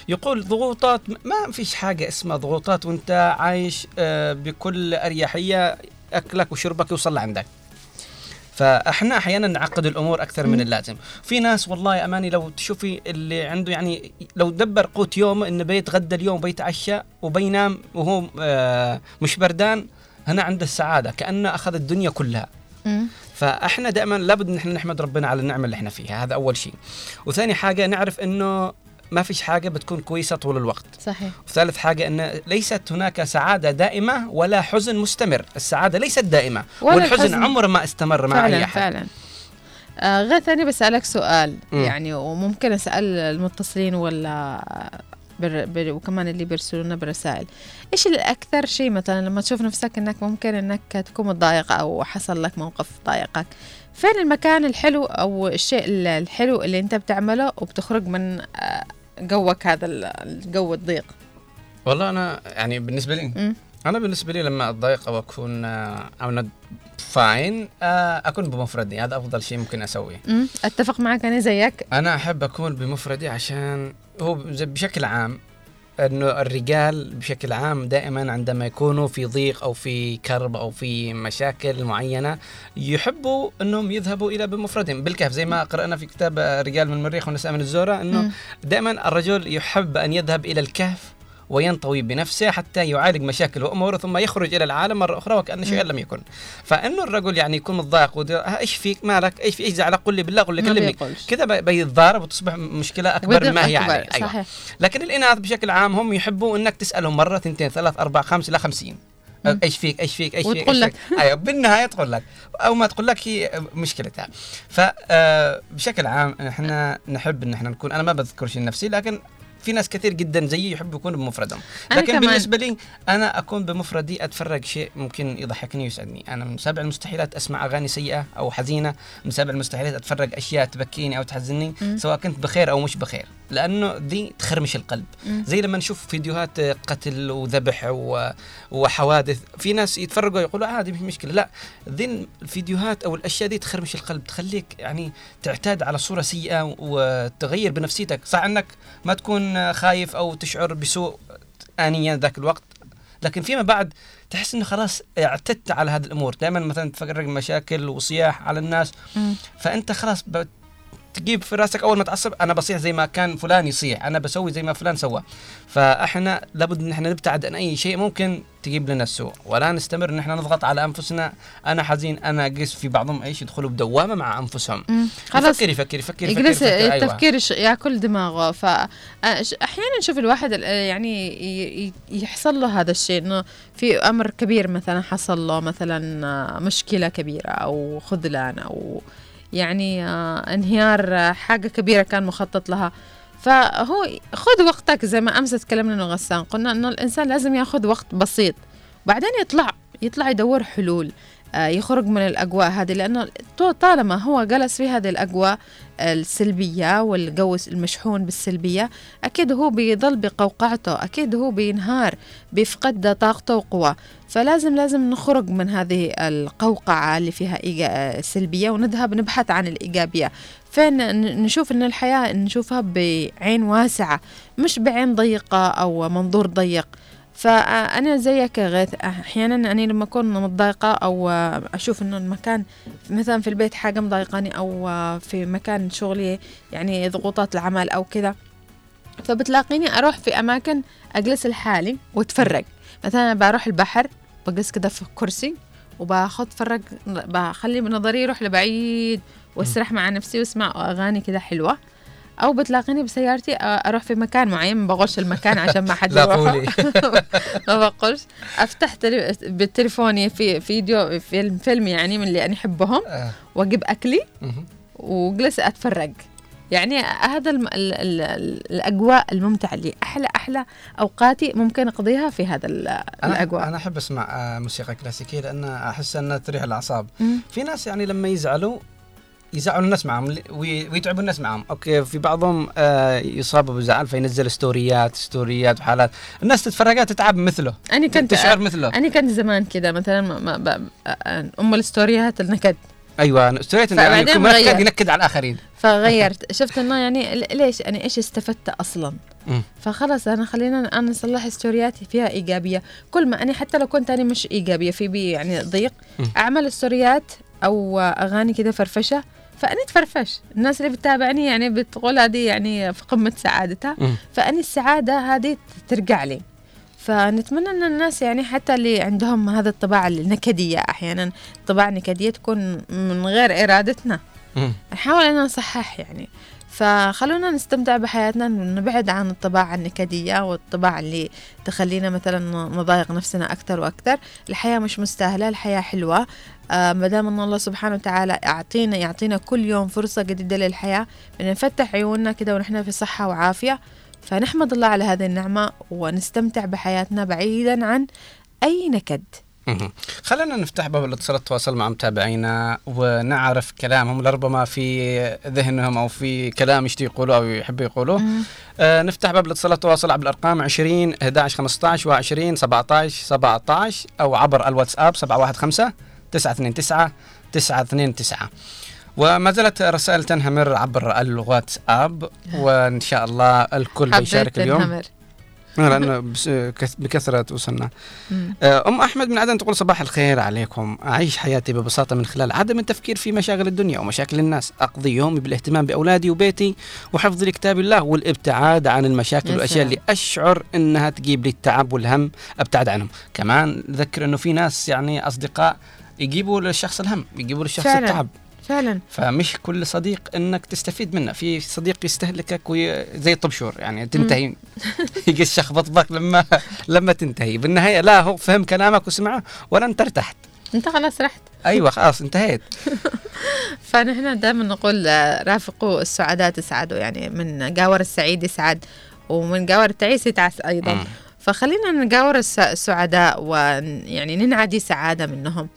يقول ضغوطات ما فيش حاجة اسمها ضغوطات وأنت عايش آه، بكل أريحية أكلك وشربك يوصل لعندك. فاحنا أحيانا نعقد الأمور أكثر من. اللازم في ناس والله يا أماني لو تشوفي اللي عنده يعني لو دبر قوت يومه إنه بيتغدى اليوم وبيتعشى وبينام وهو آه، مش بردان هنا عنده السعادة كأنه أخذ الدنيا كلها. فاحنا دائما لابد إن إحنا نحمد ربنا على النعمة اللي إحنا فيها هذا أول شيء وثاني حاجة نعرف إنه ما فيش حاجة بتكون كويسة طول الوقت. صحيح. وثالث حاجة أن ليست هناك سعادة دائمة ولا حزن مستمر. السعادة ليست دائمة ولا والحزن الحزن. عمره ما استمر مع فعلا أي أحد. فعلا. آه غير ثاني بسألك سؤال مم. يعني وممكن أسأل المتصلين ولا بر بر وكمان اللي بيرسلوا لنا بالرسائل إيش الأكثر شيء مثلا لما تشوف نفسك إنك ممكن إنك تكون متضايق أو حصل لك موقف ضايقك فين المكان الحلو أو الشيء ال- الحلو اللي أنت بتعمله وبتخرج من آه، جوك هذا ال- الجو الضيق والله أنا يعني بالنسبة لي مم. أنا بالنسبة لي لما أتضايق أو أكون آه، أو ند فاين آه، أكون بمفردي هذا أفضل شيء ممكن أسويه مم. أتفق معك أنا زيك أنا أحب أكون بمفردي عشان هو بشكل عام أنه الرجال بشكل عام دائما عندما يكونوا في ضيق أو في كرب أو في مشاكل معينة يحبوا أنهم يذهبوا إلى بمفردهم بالكهف زي ما قرأنا في كتاب رجال من المريخ ونساء من الزوره أنه. دائما الرجل يحب أن يذهب إلى الكهف وينطوي بنفسه حتى يعالج مشاكل وأموره ثم يخرج إلى العالم مرة أخرى وكأن شيئا لم يكن. فإنه الرجل يعني يكون متضايق إيش فيك مالك؟ إيش في إيش زعلك قل لي بالله قل لي كلمني. كذا بي- بيتضارب وتصبح مشكلة أكبر مما هي. عليه. أيوة. صحيح. لكن الإناث بشكل عام هم يحبوا إنك تسألهم مرة ثنتين ثلاث أربع خمس إلى خمسين. إيش فيك؟ إيش فيك؟ إيش فيك؟ إيش فيك؟ أيوه بالنهاية تقول لك. أو ما تقول لك هي مشكلتها. فبشكل عام إحنا نحب إن إحنا نكون أنا ما بذكر شيء نفسي لكن في ناس كثير جدا زيي يحبوا يكونوا بمفردهم. لكن. بالنسبة لي أنا أكون بمفردي أتفرج شيء ممكن يضحكني ويسعدني. أنا من سابع المستحيلات أسمع أغاني سيئة أو حزينة. من سابع المستحيلات أتفرج أشياء تبكيني أو تحزني. سواء كنت بخير أو مش بخير. لأنه دي تخرمش القلب. زي لما نشوف فيديوهات قتل وذبح و... وحوادث. في ناس يتفرجوا يقولوا عادي مش مشكلة. لا ذي الفيديوهات أو الأشياء دي تخرمش القلب تخليك يعني تعتاد على صورة سيئة وتغير بنفسيتك. صح إنك ما تكون خايف أو تشعر بسوء انيا ذاك الوقت. لكن فيما بعد تحس إنه خلاص اعتدت على هذه الأمور. دائما مثلا تفرج مشاكل وصياح على الناس. فأنت خلاص تجيب في راسك أول ما تعصب أنا بصيح زي ما كان فلان يصيح أنا بسوي زي ما فلان سوى. فإحنا لابد إن إحنا نبتعد عن أي شيء ممكن تجيب لنا السوء. ولا نستمر إن إحنا نضغط على أنفسنا أنا حزين أنا قيس في بعضهم إيش يدخلوا بدوامة مع أنفسهم. خلاص. يفكر يفكر يفكر يفكر, يفكر, أيوة. التفكير يش- ياكل دماغه. فاحيانا نشوف الواحد ال- يعني يحصل له هذا الشيء إنه في أمر كبير مثلا حصل له مثلا مشكلة كبيرة أو خذلان أو يعني آه، انهيار آه، حاجة كبيرة كان مخطط لها. فهو خذ وقتك زي ما أمس تكلمنا إنه غسان. قلنا إنه الإنسان لازم ياخذ وقت بسيط بعدين يطلع يطلع يدور حلول. يخرج من الأجواء هذه لأنه طالما هو جلس في هذه الأجواء السلبية والجو المشحون بالسلبية أكيد هو بيضل بقوقعته أكيد هو بينهار بيفقد طاقته وقوة. فلازم لازم نخرج من هذه القوقعة اللي فيها إيجا- سلبية ونذهب نبحث عن الإيجابية. فين نشوف إن الحياة نشوفها بعين واسعة مش بعين ضيقة أو منظور ضيق. فأنا زيك غيث أحيانا أنا لما أكون متضايقة أو أشوف إنه المكان مثلا في البيت حاجة مضايقاني أو في مكان شغلي يعني ضغوطات العمل أو كذا فبتلاقيني أروح في أماكن أجلس لحالي وأتفرج. مثلا بروح البحر بجلس كده في كرسي وباخد فرج بخلي نظري يروح لبعيد وأسرح مع نفسي وأسمع أغاني كده حلوة. أو بتلاقيني بسيارتي أ- أروح في مكان معين ما بغش المكان عشان ما حد لا. قولي. ما بقولش أفتح تلي... بالتليفوني في فيديو فيلم فيلم يعني من اللي أنا أحبهم آه. وأجيب أكلي. وجلس أتفرج يعني هذا الم... ال... ال... ال... الأجواء الممتعة اللي أحلى أحلى أوقاتي ممكن أقضيها في هذا. أنا الأجواء أنا أحب أسمع آه، موسيقى كلاسيكية لأن احس أنها تريح الأعصاب. في ناس يعني لما يزعلوا يزعلوا الناس معهم ويتعبوا الناس معهم okay في بعضهم آه يصابوا بزعل فينزل ستوريات ستوريات وحالات. الناس تتفرجها تتعب مثله. أنا كنت تشعر مثله. أنا كنت زمان كده مثلا ما ما ب... أم الستوريات النكد. أيوه ستوريات يعني غير. ينكد على الآخرين. فغيرت. شفت إنه يعني ليش؟ أنا إيش استفدت أصلا. فخلص أنا خلينا أنا اصلح ستورياتي فيها إيجابية. كل ما أنا حتى لو كنت أنا مش إيجابية في بي يعني ضيق. أعمل ستوريات أو أغاني كده فرفشة فانا اتفرفش الناس اللي بتتابعني يعني بتقول هذه يعني في قمة سعادتها. فأني السعادة هذه ترجع لي. فنتمنى أن الناس يعني حتى اللي عندهم هذا الطباع النكدية أحيانا طباع نكديه تكون من غير إرادتنا. نحاول أن نصحح يعني. فخلونا نستمتع بحياتنا نبعد عن الطباع النكدية والطباع اللي تخلينا مثلا نضايق نفسنا أكثر وأكثر. الحياة مش مستاهلة الحياة حلوة. ما دام أن الله سبحانه وتعالى يعطينا يعطينا كل يوم فرصة جديدة للحياة ان نفتح عيوننا كده ونحن في صحة وعافية. فنحمد الله على هذه النعمة ونستمتع بحياتنا بعيدا عن أي نكد. خلينا نفتح باب الاتصال التواصل مع متابعينا ونعرف كلامهم لربما في ذهنهم أو في كلام يشتي يقولوه أو يحبوا يقولوه. آه نفتح باب الاتصال التواصل عبر الأرقام 20 11 15 و20 17 17 أو عبر الواتساب 715 929 929 وما زالت رسائل تنهمر عبر الواتساب وإن شاء الله الكل بيشارك اليوم. تنهمر. لأنه بس- كث- بكثرة وصلنا. مم. آه، أم أحمد من عدن تقول صباح الخير عليكم. أعيش حياتي ببساطة من خلال عدم التفكير في مشاغل الدنيا ومشاكل الناس. أقضي يومي بالاهتمام بأولادي وبيتي وحفظ لكتاب الله والابتعاد عن المشاكل يا والأشياء سلام. اللي أشعر إنها تجيب لي التعب والهم أبتعد عنهم. كمان ذكر إنه في ناس يعني أصدقاء يجيبوا للشخص الهم يجيبوا للشخص فعلا. التعب. فعلا. فمش كل صديق إنك تستفيد منه في صديق يستهلكك وي... زي الطبشور يعني تنتهي. يجي يشخبط بك لما لما تنتهي. بالنهاية لا هو فهم كلامك وسمعه ولا انت ارتحت أنت خلاص رحت. أيوه خلاص انتهيت. فنحن دائما نقول رافقوا السعداء تسعدوا يعني من جاور السعيد يسعد ومن جاور التعيس يتعس أيضا. مم. فخلينا نجاور الس- السعداء ويعني ننعدي سعادة منهم.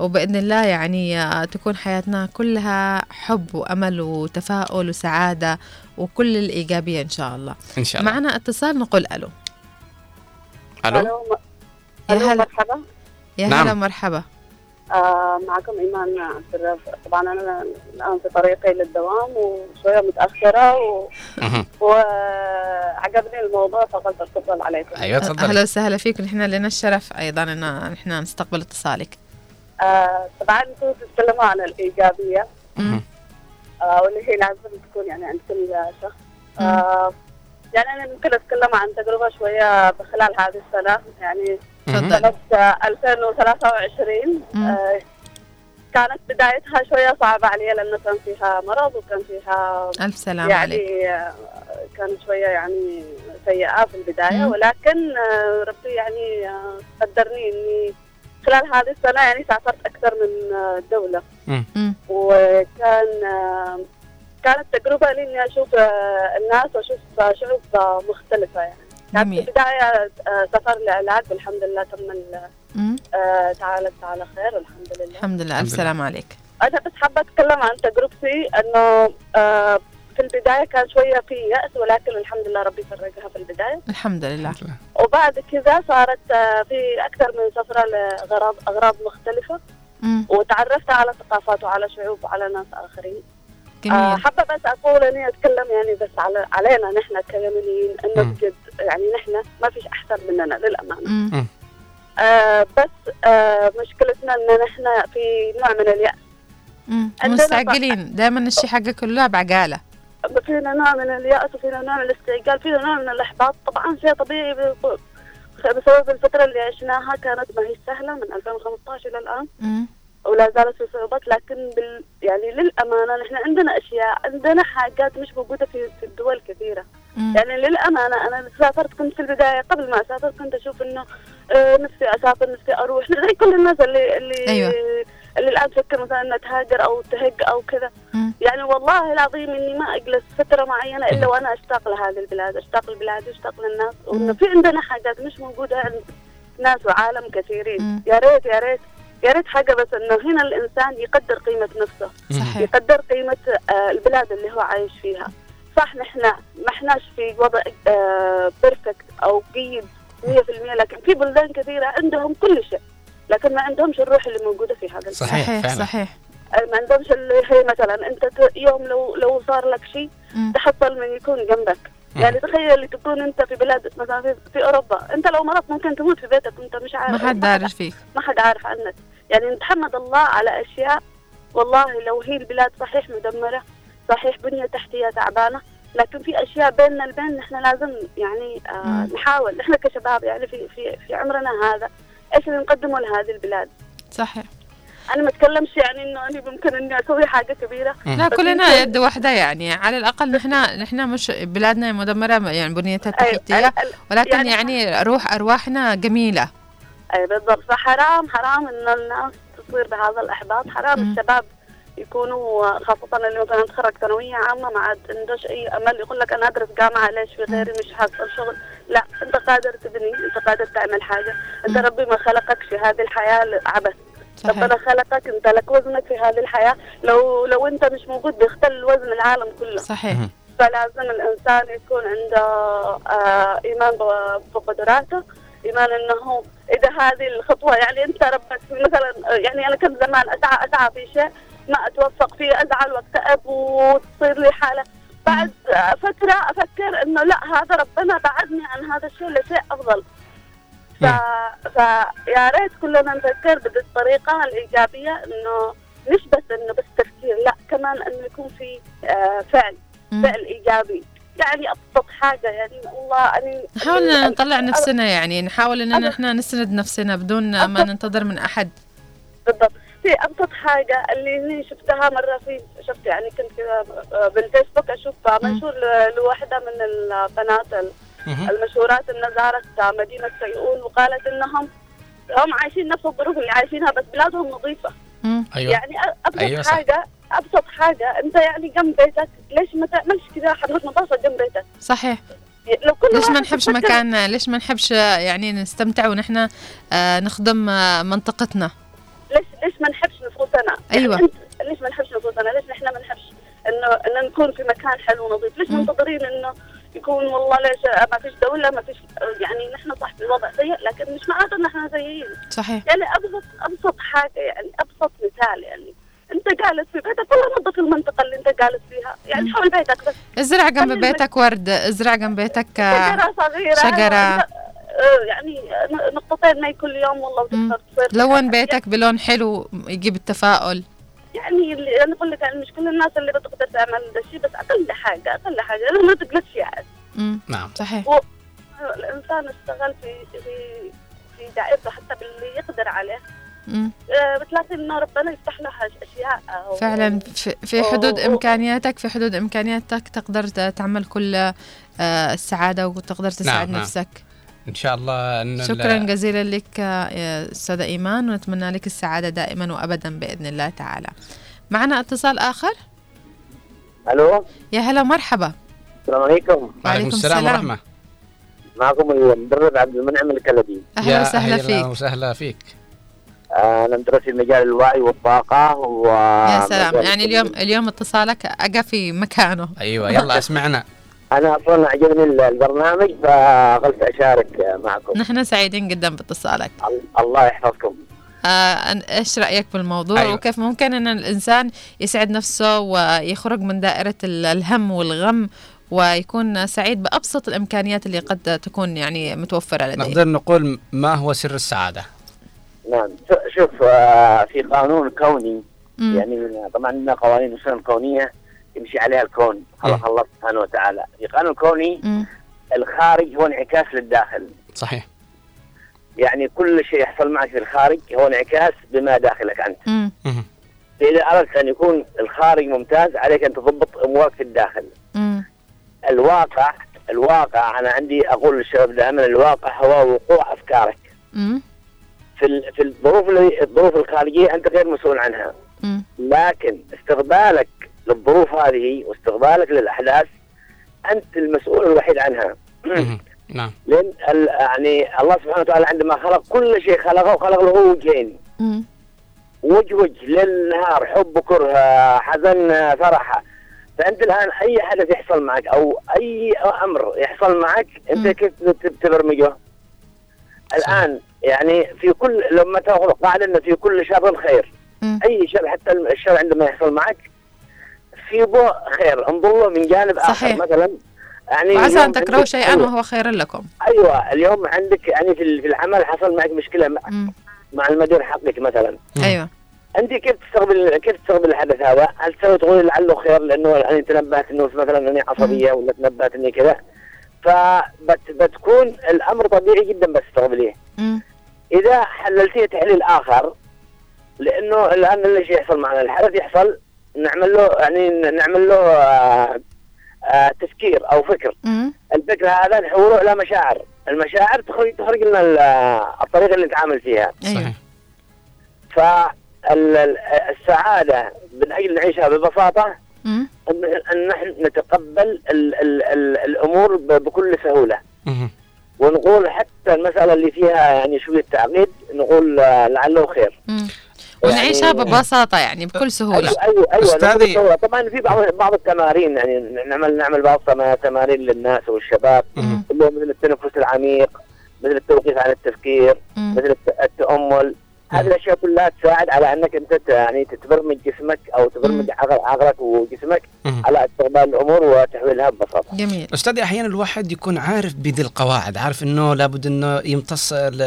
وبإذن الله يعني آه، تكون حياتنا كلها حب وأمل وتفاؤل وسعادة وكل الإيجابية إن شاء الله. إن شاء الله. معنا اتصال نقول ألو. ألو؟ ألو يا هلا. مرحبا. يا نعم. هلا مرحبا. آه معكم إيمان عبد الرافع طبعا أنا الآن في طريقي للدوام وشوية متأخرة و... وعجبني الموضوع فقلت اتصل عليكم. أيوه أهلا تفضل وسهلا فيك. نحن لنا الشرف أيضا إن نحن نستقبل اتصالك. آه طبعا أنتم تتكلموا عن الإيجابية. آه واللي هي لازم تكون يعني عند كل شخص. آه يعني أنا ممكن أتكلم عن تجربة شوية خلال هذه السنة. يعني سنة آه، 2023 مم. آه كانت بدايتها شوية صعبة علي لأنه كان فيها مرض وكان فيها ألف سلام عليك. يعني آه، كانت شوية يعني سيئة في البداية. مم. ولكن آه، ربي يعني آه، قدرني إني خلال هذه السنة يعني سافرت أكثر من آه، دولة. مم. وكان كانت تجربة لي إني أشوف آه، الناس وأشوف آه، شعوب مختلفه يعني. كانت في جميل. البدايه آه، سفر لعلاج والحمد لله تم تعالت على خير والحمد لله. الحمد لله. لله. سلام عليك. أنا بس حابة أتكلم عن تجربتي آه، في البداية كان شوية في يأس ولكن الحمد لله ربي فرجها في البداية. الحمد لله. وبعد كذا صارت آه، في أكثر من سفرة لأغراض أغراض مختلفة. مم. وتعرفت على ثقافات وعلى شعوب وعلى ناس آخرين. آه، جميل حابة بس أقول إني أتكلم يعني بس على علينا نحن كيمنيين إنه مم. بجد يعني نحن ما فيش أحسن مننا للأمانة. مم. آه بس آه مشكلتنا إن نحن في نوع من. عندنا مستعجلين. دائما الشيء حقه كله بعقالة. فينا نوع من اليأس وفينا نوع من الاستعجال فينا نوع من الإحباط طبعا شيء طبيعي بسبب الفترة اللي عشناها كانت ما هي سهلة من 2015 إلى الآن. ولا زالت في صعوبات لكن بال يعني للأمانة نحن عندنا أشياء عندنا حاجات مش موجودة في في الدول كثيرة مم. يعني للأمانة أنا سافرت كنت في البداية قبل ما أسافر كنت أشوف إنه آه، نفسي أسافر نفسي أروح زي كل الناس اللي اللي أيوة. اللي الآن تفكر مثلا إنها تهاجر أو تهج أو كذا. يعني والله العظيم إني ما أجلس فترة معينة إلا وأنا أشتاق لهذه البلاد، أشتاق للبلاد وأشتاق للناس، وإنه في عندنا حاجات مش موجودة عند ناس وعالم كثيرين،. يا ريت يا ريت يا ريت حاجة بس إنه هنا الإنسان يقدر قيمة نفسه، صحيح. يقدر قيمة آه، البلاد اللي هو عايش فيها. صح نحن ما إحناش في وضع perfect أو جيد 100% لكن في بلدان كثيرة عندهم كل شيء. لكن ما عندهمش الروح اللي موجودة في هذا. صحيح صحيح فعلا صحيح ما عندهمش اللي هي مثلا أنت ت- يوم لو لو صار لك شيء. تحصل من يكون جنبك. يعني تخيل تكون أنت في بلاد مثلا في, في أوروبا أنت لو مرضت ممكن تموت في بيتك وانت مش عارف ما حد دارج فيك ما حد عارف عنك يعني نتحمد الله على أشياء والله لو هي البلاد صحيح مدمرة صحيح بنية تحتية تعبانة لكن في أشياء بيننا البين نحن لازم يعني آه. نحاول نحن كشباب يعني في في في عمرنا هذا إيش اللي نقدمه لهذه البلاد؟ صحيح. أنا ما أتكلمش يعني إنه أنا ممكن إني أسوي حاجة كبيرة. لا كلنا يد واحدة يعني. على الأقل نحن نحن مش بلادنا مدمرة يعني بنيتها التحتية ولكن يعني روح أرواحنا جميلة. أي بالضبط. فحرام حرام ان الناس تصير بهذا الإحباط. حرام. الشباب يكونوا خاصة اللي مثلا تخرج ثانوية عامة ما عاد عندوش أي أمل يقول لك أنا أدرس جامعة ليش في غيري مش حاصل شغل؟ لا أنت قادر تبني أنت قادر تعمل حاجة. أنت ربي ما خلقك في هذه الحياة عبث صحيح. ربنا خلقك أنت لك وزنك في هذه الحياة. لو لو أنت مش موجود بيختل وزن العالم كله. صحيح. فلازم الإنسان يكون عنده آه إيمان ب- بقدراته. إيمان أنه إذا هذه الخطوة يعني أنت ربك مثلا يعني أنا كنت زمان أسعى أسعى في شيء ما أتوفق فيه أزعل وأكتئب وتصير لي حالة. بعد فترة أفكر إنه لا هذا ربنا بعدني عن هذا الشيء لشيء أفضل. ف... فيا ريت كلنا نفكر بالطريقة الإيجابية إنه مش بس إنه بس تفكير لا كمان إنه يكون في آه فعل فعل إيجابي. يعني أبسط حاجة يعني الله أني نحاول نطلع نفسنا يعني نحاول إننا نحن نسند نفسنا بدون ما ننتظر من أحد. بالضبط. في أبسط حاجة اللي اني شفتها مرة في شفت يعني كنت كذا آه، بالفيسبوك أشوف منشور لواحدة من البنات ال- المشهورات إنها زارت مدينة سيئون وقالت إنهم هم عايشين نفس الظروف اللي عايشينها بس بلادهم نظيفة. أيوة. يعني أبسط أيوة صح. حاجة أبسط حاجة أنت يعني جنب بيتك ليش ما تعملش كذا حملات نظافه جنب بيتك؟ صحيح. لو كل ليش ما نحبش يفكر- مكان ليش ما نحبش يعني نستمتع ونحن آه، نخدم آه، منطقتنا؟ ليش ما نحبش نفوسنا؟ أيوة. يعني أنت ليش ما نحبش نفوسنا؟ ليش نحن ما نحبش إنه إنه نكون في مكان حلو ونظيف؟ ليش. منتظرين إنه يكون والله ليش ما فيش دولة ما فيش يعني نحن صح في وضع سيء لكن مش معناته ان إحنا سيئين صحيح يعني ابسط أبسط حاجة يعني أبسط مثال يعني أنت جالس في بيتك والله نظف المنطقة اللي أنت جالس فيها يعني حول بيتك بس ازرع جنب بيتك ورد ازرع جنب بيتك شجرة صغيرة شجرة آه، يعني نقطتين مي كل يوم والله وتقدر تصير. لون بيتك بلون حلو يجيب التفاؤل. يعني اللي أنا أقول لك يعني مش كل الناس اللي بتقدر تعمل ده الشيء بس أقل حاجة أقل حاجة لازم ما تجلسش يعني. نعم. صحيح. و- الإنسان اشتغل في في في دائرته حتى باللي يقدر عليه. آه، بتلاقي إنه ربنا يفتح له أشياء. أو- فعلا في, في حدود إمكانياتك في حدود إمكانياتك تقدر تعمل كل آه، السعادة وتقدر تساعد نعم. نفسك. إن شاء الله إن ال- شكرا جزيلا لك يا أستاذة إيمان ونتمنى لك السعادة دائما وابدا بإذن الله تعالى. معنا اتصال آخر؟ ألو؟ يا هلا مرحبا السلام عليكم. وعليكم السلام ورحمة. معكم المدرب عبد المنعم الكلبي. أهلا وسهلا أهلا فيك. وسهلا فيك. أنا مدرس في مجال الوعي والطاقة و يا سلام. يعني اليوم اليوم اتصالك اجا في مكانه. أيوه يلا أسمعنا. أنا أصلا عجبني ال- البرنامج فقلت أشارك معكم. نحن سعيدين جدا باتصالك. الله يحفظكم. آه أن- إيش رأيك بالموضوع؟ أيوة. وكيف ممكن أن الإنسان يسعد نفسه ويخرج من دائرة ال- الهم والغم ويكون سعيد بأبسط الإمكانيات اللي قد تكون يعني متوفرة لديه؟ نقدر نقول ما هو سر السعادة؟ نعم. شوف آه، في قانون كوني مم. يعني طبعا عندنا قوانين وسنن كونيه يمشي عليها الكون خلق الله سبحانه وتعالى في قانون كوني مم. الخارج هو انعكاس للداخل صحيح يعني كل شيء يحصل معك في الخارج هو انعكاس بما داخلك أنت مم. فاذا أردت أن يكون الخارج ممتاز عليك أن تضبط أمورك في الداخل مم. الواقع الواقع أنا عندي أقول للشباب دائما الواقع هو وقوع أفكارك مم. في ال- في الظروف الظروف الخارجية أنت غير مسؤول عنها مم. لكن استقبالك للظروف هذه واستقبالك للأحداث أنت المسؤول الوحيد عنها. نعم. لأن ال- يعني الله سبحانه وتعالى عندما خلق كل شيء خلقه خلق له وجهين. وجه وجه ليل نهار حب كره حزن فرح. فأنت الآن أي حدث يحصل معك أو أي أمر يحصل معك أنت كيف تب- تبرمجه؟ الآن يعني في كل لما تأخذ قاعدة انه في كل شر خير. أي شر حتى الشر عندما يحصل معك في به خير. انظر له من جانب آخر صحيح. مثلا يعني وعسى أن تكرهوا شيئا وهو خير لكم. أيوه اليوم عندك يعني في ال- في العمل حصل معك مشكلة مع, مم. مع المدير حقك مثلا. أيوه. أنت كيف تستقبل كيف تستقبل الحدث هذا؟ هل تسوي تقولي لعله خير لأنه أنا تنبهت إنه مثلا إني عصبية ولا تنبهت إني كذا؟ فبتكون الأمر طبيعي جدا بس تستقبليه. مم. إذا حللتيه تحليل آخر لأنه الآن اللي يحصل معنا؟ الحدث يحصل نعمل له يعني نعمل له آه، آه، تفكير أو فكر مم. الفكر هذا نحوله إلى مشاعر المشاعر تخرج تخرج لنا ال- الطريقة اللي نتعامل فيها أيوه فالسعاده من أجل نعيشها ببساطة مم. ان نحن نتقبل ال ال ال الأمور بكل سهولة. ونقول حتى المسألة اللي فيها يعني شوية تعقيد نقول آه، لعله خير. ونعيشها يعني- ببساطة يعني بكل سهولة أيوه أيوه أستاذي. نقول بالضبط. طبعا في بعض بعض التمارين يعني نعمل نعمل بعض تمارين للناس والشباب. اللي هو مثل التنفس العميق مثل التوقيف عن التفكير. مثل الت- التأمل هذه الأشياء كلها تساعد على أنك أنت يعني تبرمج جسمك أو تبرمج عقل- عقلك وجسمك مهم. على استقبال الأمور وتحويلها ببساطة. جميل. أستاذي أحيانا الواحد يكون عارف بذي القواعد عارف إنه لابد إنه يمتص ال-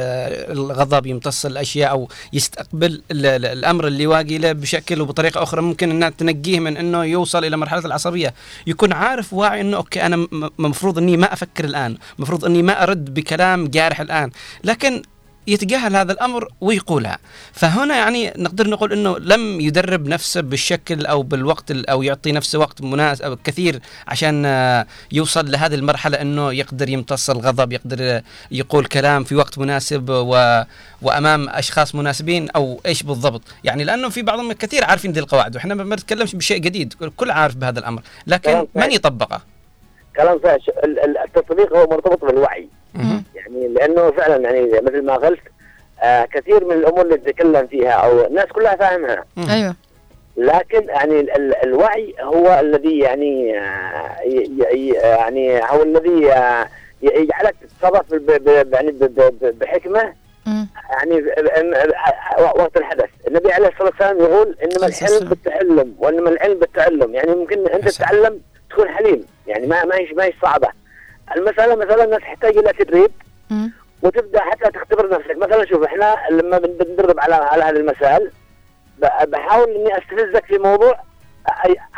الغضب يمتص الأشياء أو يستقبل ال- ال- الأمر اللي واقي له بشكل وبطريقة أخرى. ممكن انها تنقيه من إنه يوصل إلى مرحلة العصبية. يكون عارف واعي إنه أوكي أنا المفروض إني ما أفكر الآن المفروض إني ما أرد بكلام جارح الآن. لكن يتجاهل هذا الأمر ويقولها. فهنا يعني نقدر نقول إنه لم يدرب نفسه بالشكل أو بالوقت ال- أو يعطي نفسه وقت مناسب أو كثير عشان آه، يوصل لهذه المرحلة إنه يقدر يمتص الغضب يقدر آه، يقول كلام في وقت مناسب و... وأمام أشخاص مناسبين أو إيش بالضبط. يعني لأنه في بعضهم كثير عارفين ذي القواعد وإحنا ما نتكلمش بشيء جديد كل عارف بهذا الأمر. لكن. من يطبقه؟ كلام صحيح التطبيق هو مرتبط بالوعي. يعني لأنه فعلا يعني مثل ما قلت آه كثير من الأمور اللي تتكلم فيها أو الناس كلها فاهمها. أيوه. لكن يعني ال- ال- الوعي هو الذي يعني آه، يعني هو الذي آه، يجعلك تتصرف ب- ب- يعني ب- ب- ب- بحكمة. يعني ب- ب- ب- وقت الحدث. النبي عليه الصلاة والسلام يقول إنما الحلم بالتعلم وإنما العلم بالتعلم. يعني ممكن أنت. تتعلم تكون حليم. يعني ما ما هيش ما هيش صعبة. المسألة مثلا الناس تحتاج إلى تدريب. وتبدأ حتى تختبر نفسك. مثلا شوف إحنا لما بن- بندرب على على هذه المسائل بحاول إني أستفزك في موضوع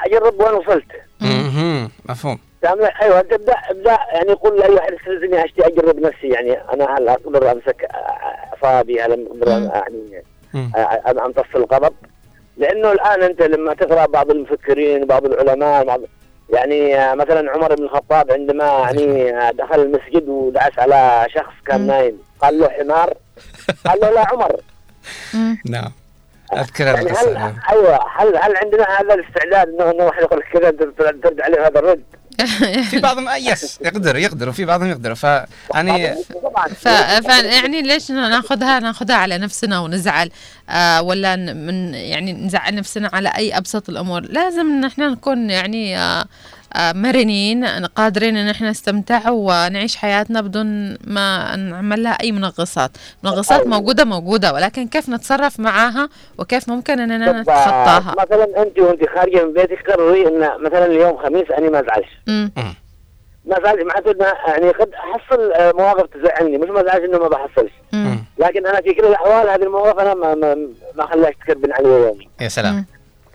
أجرب وين وصلت. مهم. مفهوم. أيوه تبدأ ابدأ يعني قول لأي واحد استفزني اشتي أجرب نفسي. يعني أنا هل أقدر أمسك أعصابي؟ هل أقدر. يعني أمتص الغضب؟ لأنه الآن أنت لما تقرأ بعض المفكرين بعض العلماء بعض يعني آه، مثلا عمر بن الخطاب عندما يعني آه، دخل المسجد ودعس على شخص كان. نايم قال له حمار قال له لا عمر. نعم أذكر هذه يعني القصة هل. أيوه هل هل عندنا هذا الاستعداد انه واحد يقول لك كذا تر- ترد عليه هذا الرد في بعضهم آه، يس يقدر يقدر وفي بعضهم يقدر. ف يعني طبعا. ف... يعني ليش ناخذها ناخذها على نفسنا ونزعل؟ آه ولا من يعني نزعل نفسنا على أي أبسط الأمور؟ لازم إن إحنا نكون يعني آه آه مرنين قادرين إن إحنا نستمتع ونعيش حياتنا بدون ما نعمل لها أي منغصات. منغصات موجودة موجودة ولكن كيف نتصرف معاها وكيف ممكن اننا نتخطاها؟ مثلا أنت وأنت خارجة من بيتك قرري إن مثلا اليوم خميس اني ما أزعلش. ما أزعلش معناته يعني قد أحصل آه، مواقف تزعلني. مش ما أزعلش إنه ما بحصلش. مم. لكن أنا في كل الأحوال هذه المواقف أنا ما ما, ما خلاش تكربن علي يومي. يا سلام. مم.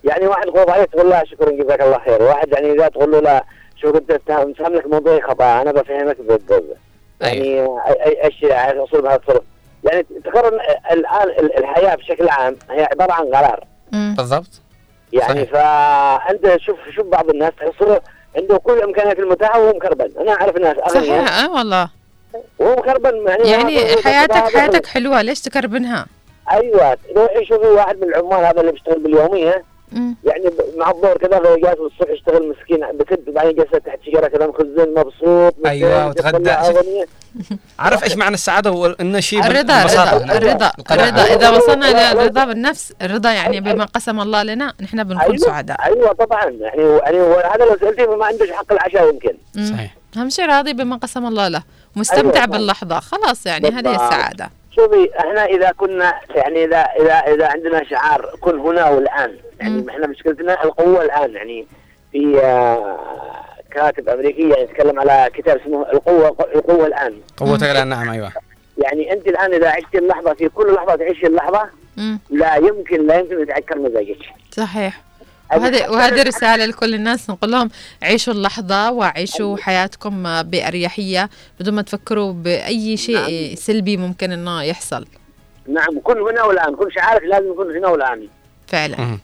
يعني واحد يقول عليه تقول له شكرا جزاك الله خير. واحد يعني إذا تقول له لا شو كنت تفهم تفهم لك موضوعي خطأ. أنا بفهمك ب- ب- يعني أي- اي إيش يعني اصول بهذا التصرف يعني تقرر الآن ال- الحياة بشكل عام هي عبارة عن قرار. بالضبط. يعني صحيح. فأنت شوف شوف بعض الناس تحصله عنده كل الامكانيات المتاحة وهو مكربن أنا أعرف ناس أغنياء. صحيح. آه والله. وهو مكربن يعني يعني حياتك حياتك حلوة ليش تكربنها؟ أيوه. روحي شوفي واحد من العمال هذا اللي بيشتغل باليومية. يعني مع الظهر كذا جالس الصبح يشتغل مسكين بكد بعدين جالس تحت شجرة كذا مخزن مبسوط أيوة، مبسوط، وتغدى. عارف إيش معنى السعادة؟ وانه شيء بال- الرضا بالبساطة. الرضا الرضا. الرضا إذا وصلنا إلى الرضا بالنفس الرضا يعني بما قسم الله لنا نحن بنكون أيوه سعداء. أيوه طبعا. يعني يعني هو هذا لو سألتيه ما عندوش حق العشاء يمكن. صحيح. اهم شيء راضي بما قسم الله له. مستمتع أيوة. باللحظة. خلاص يعني هذه. السعادة. شوفي إحنا إذا كنا يعني إذا إذا إذا عندنا شعار كن هنا والآن يعني مم. إحنا مشكلتنا القوة الآن يعني في آه، كاتب أمريكي يعني يتكلم على كتاب اسمه القوة القوة الآن. قوتك الآن نعم أيوه. يعني أنت الآن إذا عشت اللحظة في كل لحظة تعيشي اللحظة مم. لا يمكن لا يمكن يتعكر مزاجك. صحيح. وهذه وهذه رسالة لكل الناس نقول لهم عيشوا اللحظة وعيشوا حياتكم بأريحية بدون ما تفكروا بأي شيء سلبي ممكن إنه يحصل. نعم كن هنا والآن. كل شيء عارف لازم يكون هنا والآن. فعلا.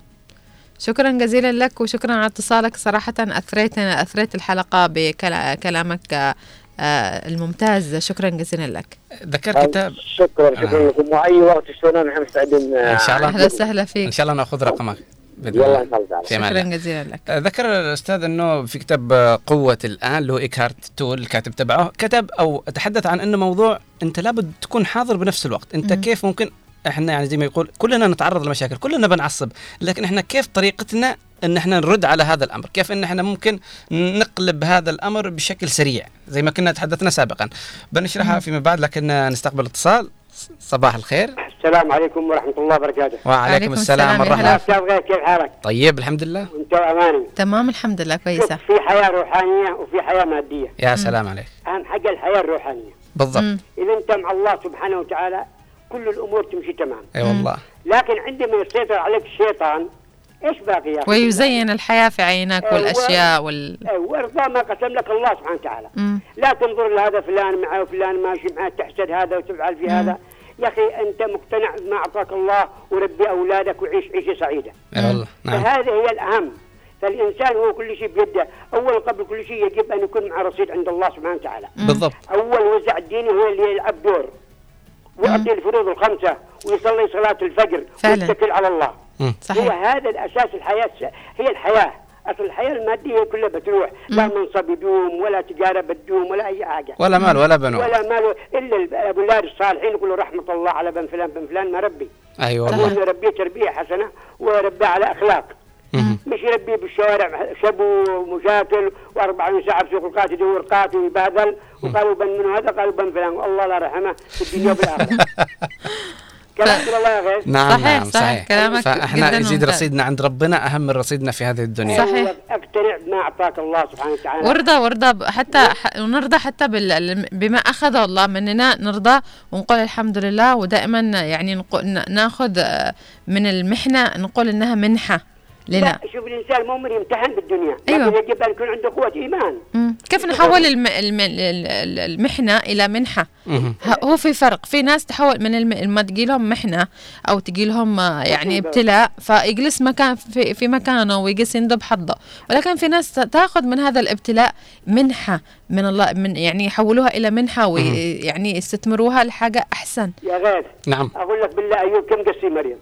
شكرا جزيلا لك وشكرا على اتصالك. صراحة أثريت أثريت الحلقة بكلامك آه، الممتاز. شكرا جزيلا لك. ذكر كتاب؟ شكرا شكرا لكم. وأي وقت تشتغلون نحن مستعدين إن شاء الله. أهلا وسهلا فيك. إن شاء الله نأخذ رقمك. بإذن الله. إن شاء الله تعالى. في أمان شكرا. جزيلا لك آه، ذكر الأستاذ إنه في كتاب آه، قوة الآن اللي هو ايكارت تول الكاتب تبعه كتب أو تحدث عن إنه موضوع أنت لابد تكون حاضر بنفس الوقت أنت مم. كيف ممكن إحنا يعني زي ما يقول كلنا نتعرض لمشاكل كلنا بنعصب لكن إحنا كيف طريقتنا إن إحنا نرد على هذا الأمر كيف إن إحنا ممكن نقلب هذا الأمر بشكل سريع زي ما كنا تحدثنا سابقا بنشرحها فيما بعد لكن نستقبل اتصال صباح الخير السلام عليكم ورحمة الله وبركاته. وعليكم السلام أستاذ غير كيف حالك؟ طيب الحمد لله. أنت أماني تمام الحمد لله كويسة. في حياة روحانية وفي حياة مادية. يا سلام عليك. أهم حاجة الحياة الروحانية. بالضبط. إذا أنت مع الله سبحانه وتعالى كل الأمور تمشي تمام. أي والله. لكن عندما يسيطر عليك الشيطان إيش باقي يا أخي؟ ويزين الحياة في عينك أيوة. والأشياء وال أيوة، وارضى ما قسم لك الله سبحانه وتعالى. مم. لا تنظر لهذا فلان معه وفلان ماشي معه تحسد هذا وتفعل في هذا. يا أخي أنت مقتنع بما أعطاك الله وربي أولادك وعيش عيشة سعيدة. اي والله نعم. فهذه هي الأهم. فالإنسان هو كل شيء بيده. أول قبل كل شيء يجب أن يكون مع رصيد عند الله سبحانه وتعالى. بالضبط. أول وزع الديني هو اللي يلعب دور. ويؤدي الفروض الخمسة ويصلي صلاة الفجر فعلا. ويتكل على الله. صحيح. هو هذا الأساس الحياة. هي الحياة. أصل الحياة المادية كلها بتروح لا منصب يدوم ولا تجارة بتدوم ولا أي حاجة. ولا مال ولا بنون. ولا مال إلا الأولاد الصالحين يقولوا رحمة الله على بن فلان بن فلان ما ربي. أيوه والله. نربيه تربية حسنة وربيه على أخلاق. مهم. مش يربيه بالشوارع شبو ومشاكل و24 ساعة بسوق القات يدور قات ويبادل. وقالوا بن من هذا؟ قالوا بن فلان. الله لا رحمة في الدنيا كلام الله يا غير نعم صحيح، نعم صحيح. صحيح كلامك فاحنا يزيد. رصيدنا عند ربنا أهم من رصيدنا في هذه الدنيا صحيح. اقتنع بما أعطاك الله سبحانه وتعالى ورضى ورضى ب- حتى ونرضى حتى بال- بما أخذه الله مننا نرضى ونقول الحمد لله ودائما يعني نقو- ن- ناخذ آه، من المحنة نقول إنها منحة لنا. لا شوف الإنسان مؤمن يمتحن بالدنيا. أيوة. لكن يجب أن يكون عنده قوة إيمان. مم. كيف نحول الم... الم... ال- ال- المحنة إلى منحة؟ ه- هو في فرق. في ناس تحول من الم... لما تجي لهم محنة أو تجي لهم آه، يعني. ابتلاء فيجلس مكان في, في مكانه ويجلس يندب حظه. ولكن في ناس تأخذ من هذا الابتلاء منحة من الله من يعني يحولوها إلى منحة ويعني يستثمروها لحاجة أحسن. يا غير نعم. أقول لك بالله أيوب كم قصي مريم؟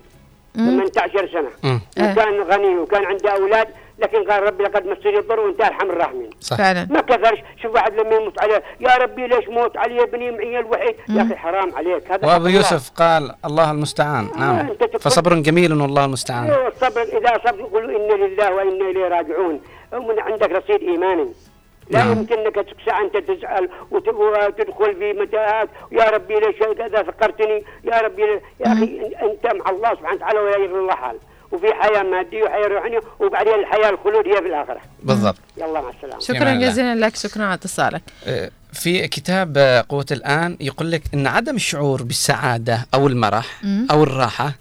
18 سنة. مم. وكان غني وكان عنده أولاد لكن قال ربي لقد مسني الضر وانت أرحم الراحمين صح. فعلا. ما كثرش. شوف واحد لما يموت عليه يا ربي ليش موت علي ابني معي الوحيد؟ يا أخي حرام عليك هذا وأبو يوسف قال الله المستعان. نعم. أنت تقول- فصبر جميل والله المستعان. الله الصبر إذا صبر يقولوا إنا لله وإنا إليه راجعون. ومن عندك رصيد إيماني لا نعم. يمكن انك تسعى انت تزعل وت- وتدخل في متاهات. يا ربي ليش كذا فكرتني. يا ربي يا أخي أنت مع الله سبحانه وتعالى ولا يغفر الله حال. وفي حياة مادية وحياة روحانية وبعدين الحياة الخلود هي في الآخرة. بالضبط. يلا مع السلامة. شكرا. جزيلا لك. شكرا على اتصالك. آه، في كتاب آه، قوة الآن يقول لك أن عدم الشعور بالسعادة أو المرح. أو الراحة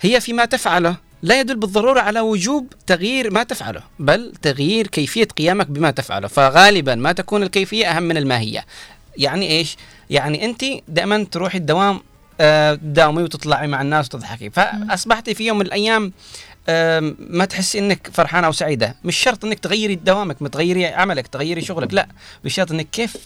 هي فيما تفعله. لا يدل بالضرورة على وجوب تغيير ما تفعله بل تغيير كيفية قيامك بما تفعله. فغالبا ما تكون الكيفية أهم من الماهية. يعني إيش؟ يعني أنت دائما تروحي الدوام آه، تداومي وتطلعي مع الناس وتضحكي. فأصبحتي في يوم من الأيام آم، ما تحسي إنك فرحانه أو سعيدة. مش شرط إنك تغيري دوامك تغيري عملك تغيري شغلك لا. بشرط إنك كيف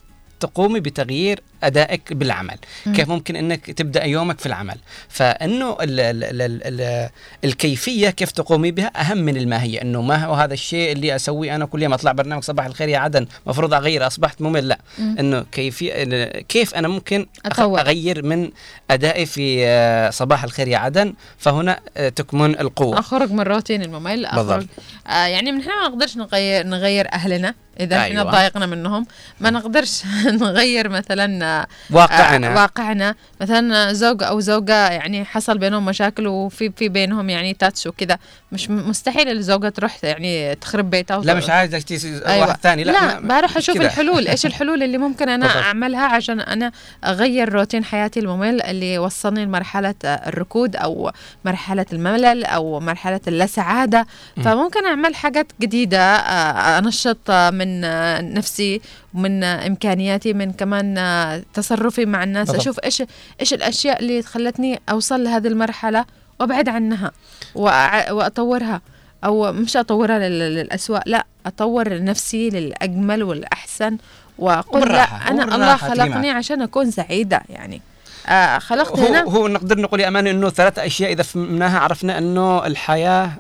تقومي بتغيير أدائك بالعمل. مم. كيف ممكن إنك تبدأ يومك في العمل؟ فإنه ال ال ال ال ال الكيفية كيف تقومي بها أهم من الماهية. إنه ما هو هذا الشيء اللي أسويه أنا كل يوم أطلع برنامج صباح الخير يا عدن مفروض أغير أصبحت ممل. لا. مم. إنه كيفية كيف أنا ممكن أطور. أغير من أدائي في آه، صباح الخير يا عدن؟ فهنا آه، تكمن القوة. أخرج من الروتين الممل اخرج. آه يعني نحن ما نقدرش نغير نغير أهلنا. إذا إحنا أيوة. تضايقنا منهم ما نقدرش نغير مثلا آه، واقعنا. آه واقعنا مثلا زوج أو زوجة يعني حصل بينهم مشاكل وفي في بينهم يعني تاتش وكذا مش مستحيل الزوجة تروح يعني تخرب بيتها لا مش عايزك تيجي أيوة. واحد ثاني لا, لا, بروح أشوف كده. الحلول إيش الحلول اللي ممكن أنا. أعملها عشان أنا أغير روتين حياتي الممل اللي وصلني لمرحلة آه، الركود أو مرحلة الملل أو مرحلة اللا سعادة مم. فممكن أعمل حاجات جديدة آه، أنشط من من آه، نفسي ومن آه، إمكانياتي من كمان آه، تصرفي مع الناس بالضبط. أشوف إيش إيش الأشياء اللي خلتني أوصل لهذه المرحلة وأبعد عنها وأطورها أو مش أطورها لل- للاسوء لا أطور نفسي للأجمل والأحسن وأقول لا أنا الله. خلقني عشان أكون سعيدة يعني آه خلقت هو, هنا هو نقدر نقول يا أمان إنه ثلاث أشياء إذا فهمناها عرفنا إنه الحياة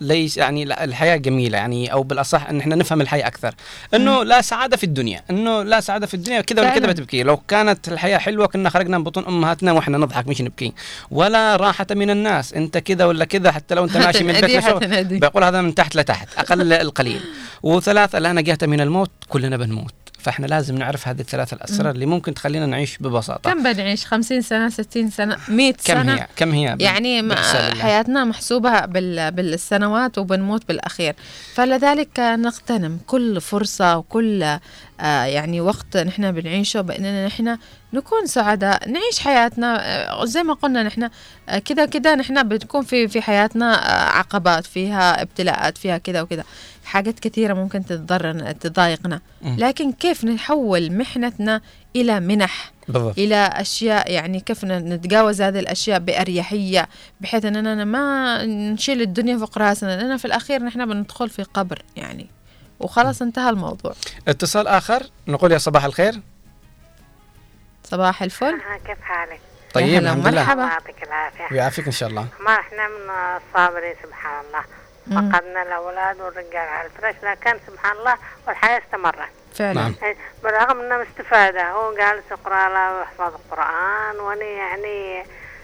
ليس يعني لا الحياة جميلة يعني أو بالأصح إن إحنا نفهم الحياة أكثر. إنه لا سعادة في الدنيا إنه لا سعادة في الدنيا كذا ولا كذا. بتبكي. لو كانت الحياة حلوة كنا خرجنا من بطون أمهاتنا وإحنا نضحك مش نبكي. ولا راحة من الناس. أنت كذا ولا كذا حتى لو أنت ماشي من هتنأدي. بقول هذا من تحت لتحت أقل القليل. وثلاث الآن جهة من الموت كلنا بنموت. فإحنا لازم نعرف هذه الثلاث الأسرار اللي ممكن تخلينا نعيش ببساطة. كم بنعيش 50 سنة 60 سنة 100 كم سنة؟ هي؟ كم هي يعني؟ حياتنا محسوبة بال بالسنوات وبنموت بالأخير. فلذلك نغتنم كل فرصة وكل يعني وقت نحن بنعيشه بأننا نحن نكون سعداء نعيش حياتنا آه، زي ما قلنا نحن آه، كده كده نحن بتكون في في حياتنا آه، عقبات فيها ابتلاءات فيها كده وكده. حاجات كثيرة ممكن تضرنا تضايقنا. لكن كيف نحول محنتنا إلى منح بالضبط. إلى أشياء يعني كيف نتجاوز هذه الأشياء بأريحية بحيث إننا ما نشيل الدنيا فوق رأسنا لأن في الأخير نحن بندخل في قبر يعني. وخلاص انتهى الموضوع اتصال آخر نقول يا صباح الخير صباح الفل كيف حالك؟ طيب الحمد لله ومرحبا. الله يعطيك العافية ويعافيك إن شاء الله ما إحنا من الصابرين سبحان الله. فقدنا الأولاد والرجال على الفراش لكن سبحان الله والحياة استمرت فعلا نعم. إيه، بالرغم انه استفادة هو جالس يقرأ له ويحفظ القرآن وأنا يعني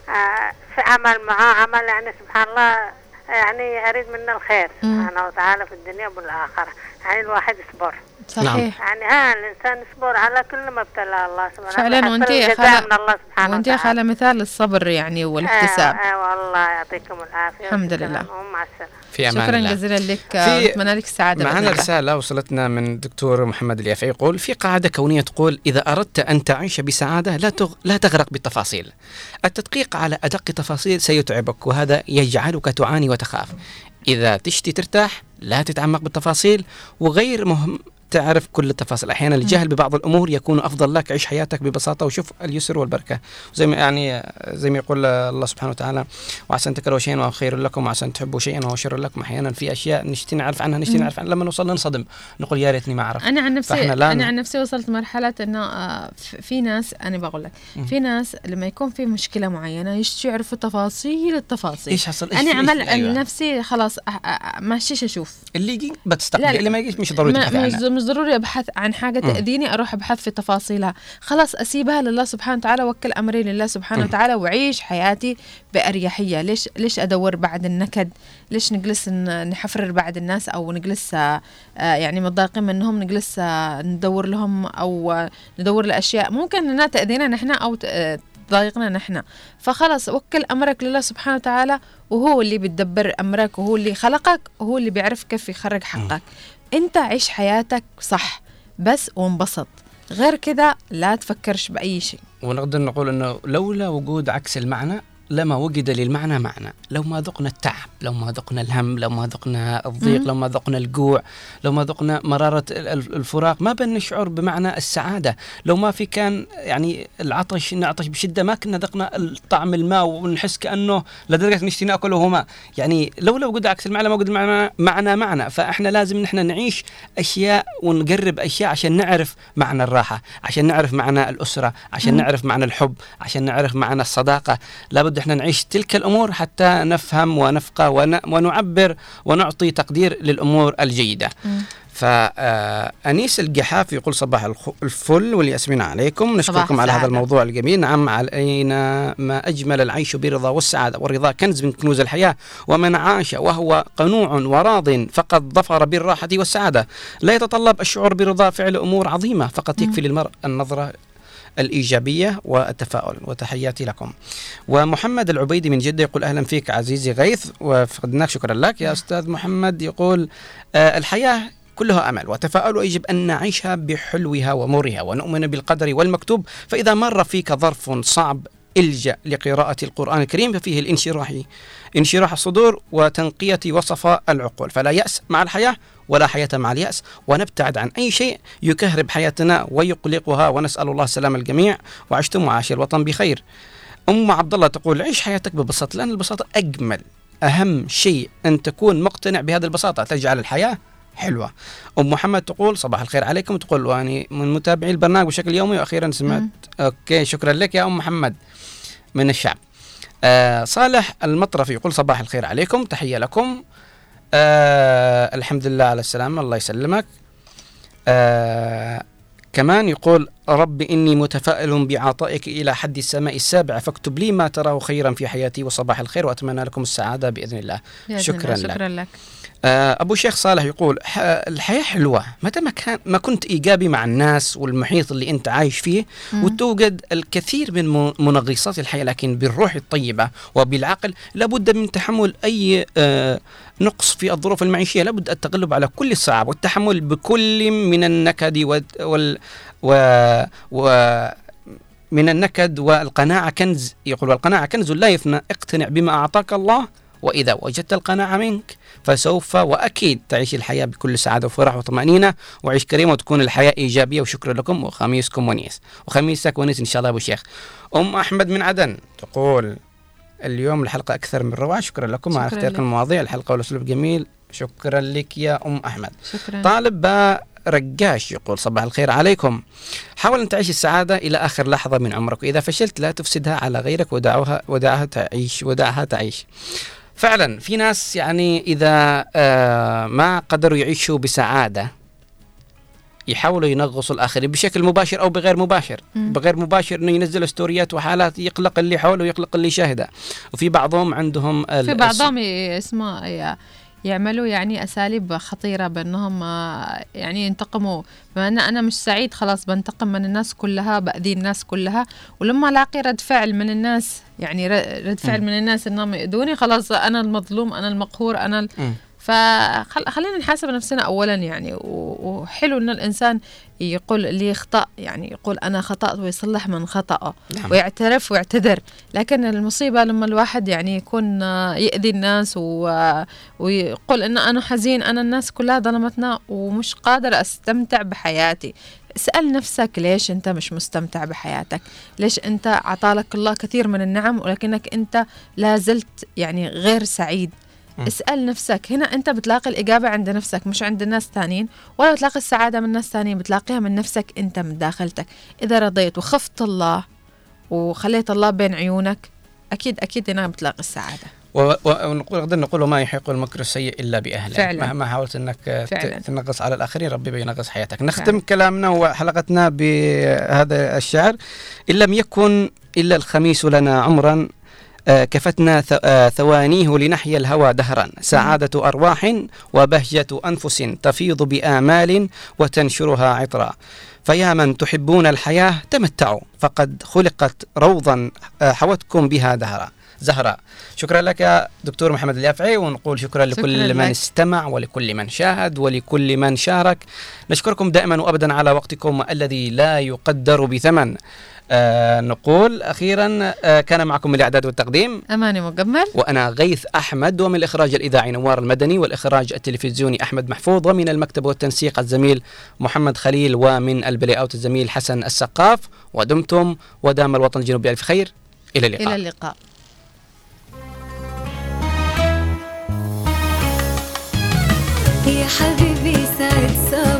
آه في عمل معاه عمل يعني سبحان الله يعني أريد منه الخير. سبحانه وتعالى في الدنيا والآخرة يعني الواحد يصبر صحيح يعني ها الإنسان يصبر على كل ما ابتلاه الله سبحانه فعلا وتعالى وانت يا سبحانه وانت يا خالة مثال للصبر يعني والاحتساب أيوه أيوه الله يعطيكم العافية الحمد. لله. ومع السلامة في أمان شكرا الله جزيلا لك اتمنى لك السعاده معنا. رسالة وصلتنا من الدكتور محمد اليافعي يقول في قاعدة كونية تقول إذا أردت أن تعيش بسعادة لا تغ... لا تغرق بالتفاصيل. التدقيق على أدق التفاصيل سيتعبك وهذا يجعلك تعاني وتخاف. إذا تشتي ترتاح لا تتعمق بالتفاصيل وغير مهم تعرف كل التفاصيل. أحيانا الجهل ببعض الأمور يكون أفضل لك. عيش حياتك ببساطة وشوف اليسر والبركة. زي ما يعني زي ما يقول الله سبحانه وتعالى وعسى ان تكرهوا شيئا وهو خير لكم وعسى ان تحبوا شيئا وهو شر لكم. أحيانا في أشياء نشتي نعرف عنها نشتي. نعرف عنها. لما نوصل ننصدم نقول يا ريتني ما عرفت أنا عن نفسي لا أنا عن نفسي وصلت مرحلة إنه آه، في ناس أنا بقول لك. في ناس لما يكون في مشكلة معينة يشتوا يعرفوا تفاصيل التفاصيل. إيش حصل؟ إيش أنا عمل إيش- أيوة. نفسي خلاص ماشيش أشوف. اللي يجي بتستقبل. اللي ما يجيش مش ضروري ما مش, ضروري أبحث عن حاجة. تأذيني أروح أبحث في تفاصيلها. خلاص أسيبها لله سبحانه وتعالى وكل امري لله سبحانه. وتعالى وأعيش حياتي بأريحية. ليش ليش أدور بعد النكد؟ ليش نجلس نحفرر بعد الناس أو نجلس آه، يعني متضايقين منهم نجلس آه، ندور لهم أو آه، ندور لأشياء. ممكن إنها تأذينا نحن أو تضايقنا نحن. فخلاص وكل أمرك لله سبحانه وتعالى وهو اللي بيدبر أمرك وهو اللي خلقك وهو اللي بيعرف كيف يخرج حقك. انت عيش حياتك صح بس وانبسط. غير كذا لا تفكرش بأي شيء. ونقدر نقول إنه لولا وجود عكس المعنى لما وجد للمعنى معنى. لو ما ذقنا التعب لو ما ذقنا الهم لو ما ذقنا الضيق. لو ما ذقنا الجوع لو ما ذقنا مرارة ال- ال- الفراق ما بنشعر بمعنى السعادة. لو ما في كان يعني العطش نعطش بشدة ما كنا ذقنا طعم الماء ونحس كأنه لدرجة نشتي ناكل وهو ماء يعني لولا وجود عكس المعنى ما وجد المعنى معنى معنى. فإحنا لازم نحن نعيش أشياء ونقرب أشياء عشان نعرف معنى الراحة عشان نعرف معنى الأسرة عشان. نعرف معنى الحب عشان نعرف معنى الصداقة. لابد إحنا نعيش تلك الأمور حتى نفهم ونفقه ون- ونعبر ونعطي تقدير للأمور الجيدة. فأنيس الجحاف يقول صباح الفل والياسمين عليكم. نشكركم على هذا. الموضوع الجميل. نعم علينا ما أجمل العيش بالرضا والسعادة والرضا. كنز من كنوز الحياة. ومن عاش وهو قنوع وراض فقد ظفر بالراحة والسعادة. لا يتطلب الشعور برضا فعل أمور عظيمة. فقط يكفي للمرء النظرة الإيجابية والتفاؤل. وتحياتي لكم. ومحمد العبيدي من جدة يقول أهلا فيك عزيزي غيث. وفقدناك شكرا لك يا أستاذ محمد. يقول آه الحياة كلها أمل وتفاؤل ويجب أن نعيشها بحلوها ومرها ونؤمن بالقدر والمكتوب. فإذا مر فيك ظرف صعب الجأ لقراءة القرآن الكريم ففيه الانشراح انشراح الصدور وتنقية وصفاء العقول. فلا يأس مع الحياة ولا حياة مع اليأس ونبتعد عن أي شيء يكهرب حياتنا ويقلقها ونسأل الله السلام الجميع. وعشتم وعاش الوطن بخير. أم عبد الله تقول عيش حياتك ببساطة لأن البساطة أجمل أهم شيء أن تكون مقتنع بهذه البساطة تجعل الحياة حلوة. أم محمد تقول صباح الخير عليكم. تقول وأني من متابعي البرنامج بشكل يومي وأخيرا سمعت أوكي شكرا لك يا أم محمد من الشعب. آه صالح المطرفي يقول صباح الخير عليكم تحية لكم. آه الحمد لله على السلامة الله يسلمك. آه كمان يقول رب إني متفائل بعطائك إلى حد السماء السابع فاكتب لي ما تراه خيرا في حياتي وصباح الخير وأتمنى لكم السعادة بإذن الله بإذن شكرا الله. لك شكرا لك آه، أبو شيخ صالح يقول الحياة حلوة متى ما كان ما كنت إيجابي مع الناس والمحيط اللي أنت عايش فيه مم. وتوجد الكثير من منغصات الحياة لكن بالروح الطيبة وبالعقل لابد من تحمل أي آه، نقص في الظروف المعيشية لابد التغلب على كل الصعاب والتحمل بكل من النكد و, و من النكد والقناعة كنز. يقول والقناعة كنز لا يفنى. اقتنع بما أعطاك الله وإذا وجدت القناعة منك فسوف وأكيد تعيش الحياة بكل سعادة وفرح وطمأنينة وعيش كريم وتكون الحياة إيجابية. وشكرا لكم وخميسكم ونيس. وخميسك ونيس إن شاء الله أبو شيخ. أم أحمد من عدن تقول اليوم الحلقة أكثر من روعة شكرا لكم على اختياركم. المواضيع. الحلقة والأسلوب جميل. شكرا لك يا أم أحمد. شكرا. طالب باء رقاش يقول صباح الخير عليكم. حاول أن تعيش السعادة إلى آخر لحظة من عمرك. وإذا فشلت لا تفسدها على غيرك ودعوها ودعها تعيش ودعها تعيش. فعلا في ناس يعني إذا آه ما قدروا يعيشوا بسعادة يحاولوا ينغصوا الآخرين بشكل مباشر أو بغير مباشر. مم. بغير مباشر أنه ينزل ستوريات وحالات يقلق اللي حوله ويقلق اللي يشاهده وفي بعضهم عندهم في بعضهم ي- يعملوا يعني أساليب خطيرة بأنهم آه، يعني ينتقموا. بما أن أنا مش سعيد خلاص بنتقم من الناس كلها بأذي الناس كلها. ولما ألاقي رد فعل من الناس يعني رد فعل. من الناس إنهم يأذوني خلاص أنا المظلوم أنا المقهور أنا ال... فخلينا نحاسب نفسنا اولا يعني وحلو إن الإنسان يقول اللي يخطأ يعني يقول أنا خطأت ويصلح من خطأه نعم. ويعترف ويعتذر لكن المصيبة لما الواحد يعني يكون آه، يأذي الناس ويقول إن أنا حزين أنا الناس كلها ظلمتنا ومش قادر أستمتع بحياتي اسأل نفسك ليش أنت مش مستمتع بحياتك ليش أنت عطالك الله كثير من النعم ولكنك أنت لا زلت يعني غير سعيد. اسأل نفسك. هنا أنت بتلاقي الإجابة عند نفسك مش عند الناس تانيين. ولا بتلاقي السعادة من ناس تانيين بتلاقيها من نفسك أنت من داخلتك. إذا رضيت وخفت الله وخليت الله بين عيونك أكيد أكيد هنا بتلاقي السعادة. ونقول نقدر نقول ما يحيق المكر السيء إلا بأهله. فعلاً. مهما حاولت إنك فعلاً. تنغص على الآخرين ربي بينغص حياتك. نختم فعلاً. كلامنا وحلقتنا بهذا الشعر. إن لم يكن إلا الخميس لنا عمرا كفتنا ث- آه، ثوانيه لنحيا الهوى دهرا. سعادة أرواح وبهجة أنفس تفيض بآمال وتنشرها عطرا. فيا من تحبون الحياة تمتعوا فقد خلقت روضا آه، حوتكم بها دهرا. زهرة شكرا لك دكتور محمد اليافعي ونقول شكرا لكل شكراً من لك. استمع ولكل من شاهد ولكل من شارك. نشكركم دائما وابدا على وقتكم الذي لا يقدر بثمن. آه نقول أخيرا آه كان معكم من الإعداد والتقديم. أماني مجمل وأنا غيث أحمد ومن الإخراج الإذاعي نوار المدني والإخراج التلفزيوني أحمد محفوظ ومن المكتب والتنسيق الزميل محمد خليل ومن البلاي أوت الزميل حسن السقاف. ودمتم ودام الوطن الجنوبي بألف خير. إلى اللقاء. إلى اللقاء. يا حبيبي سعد صباح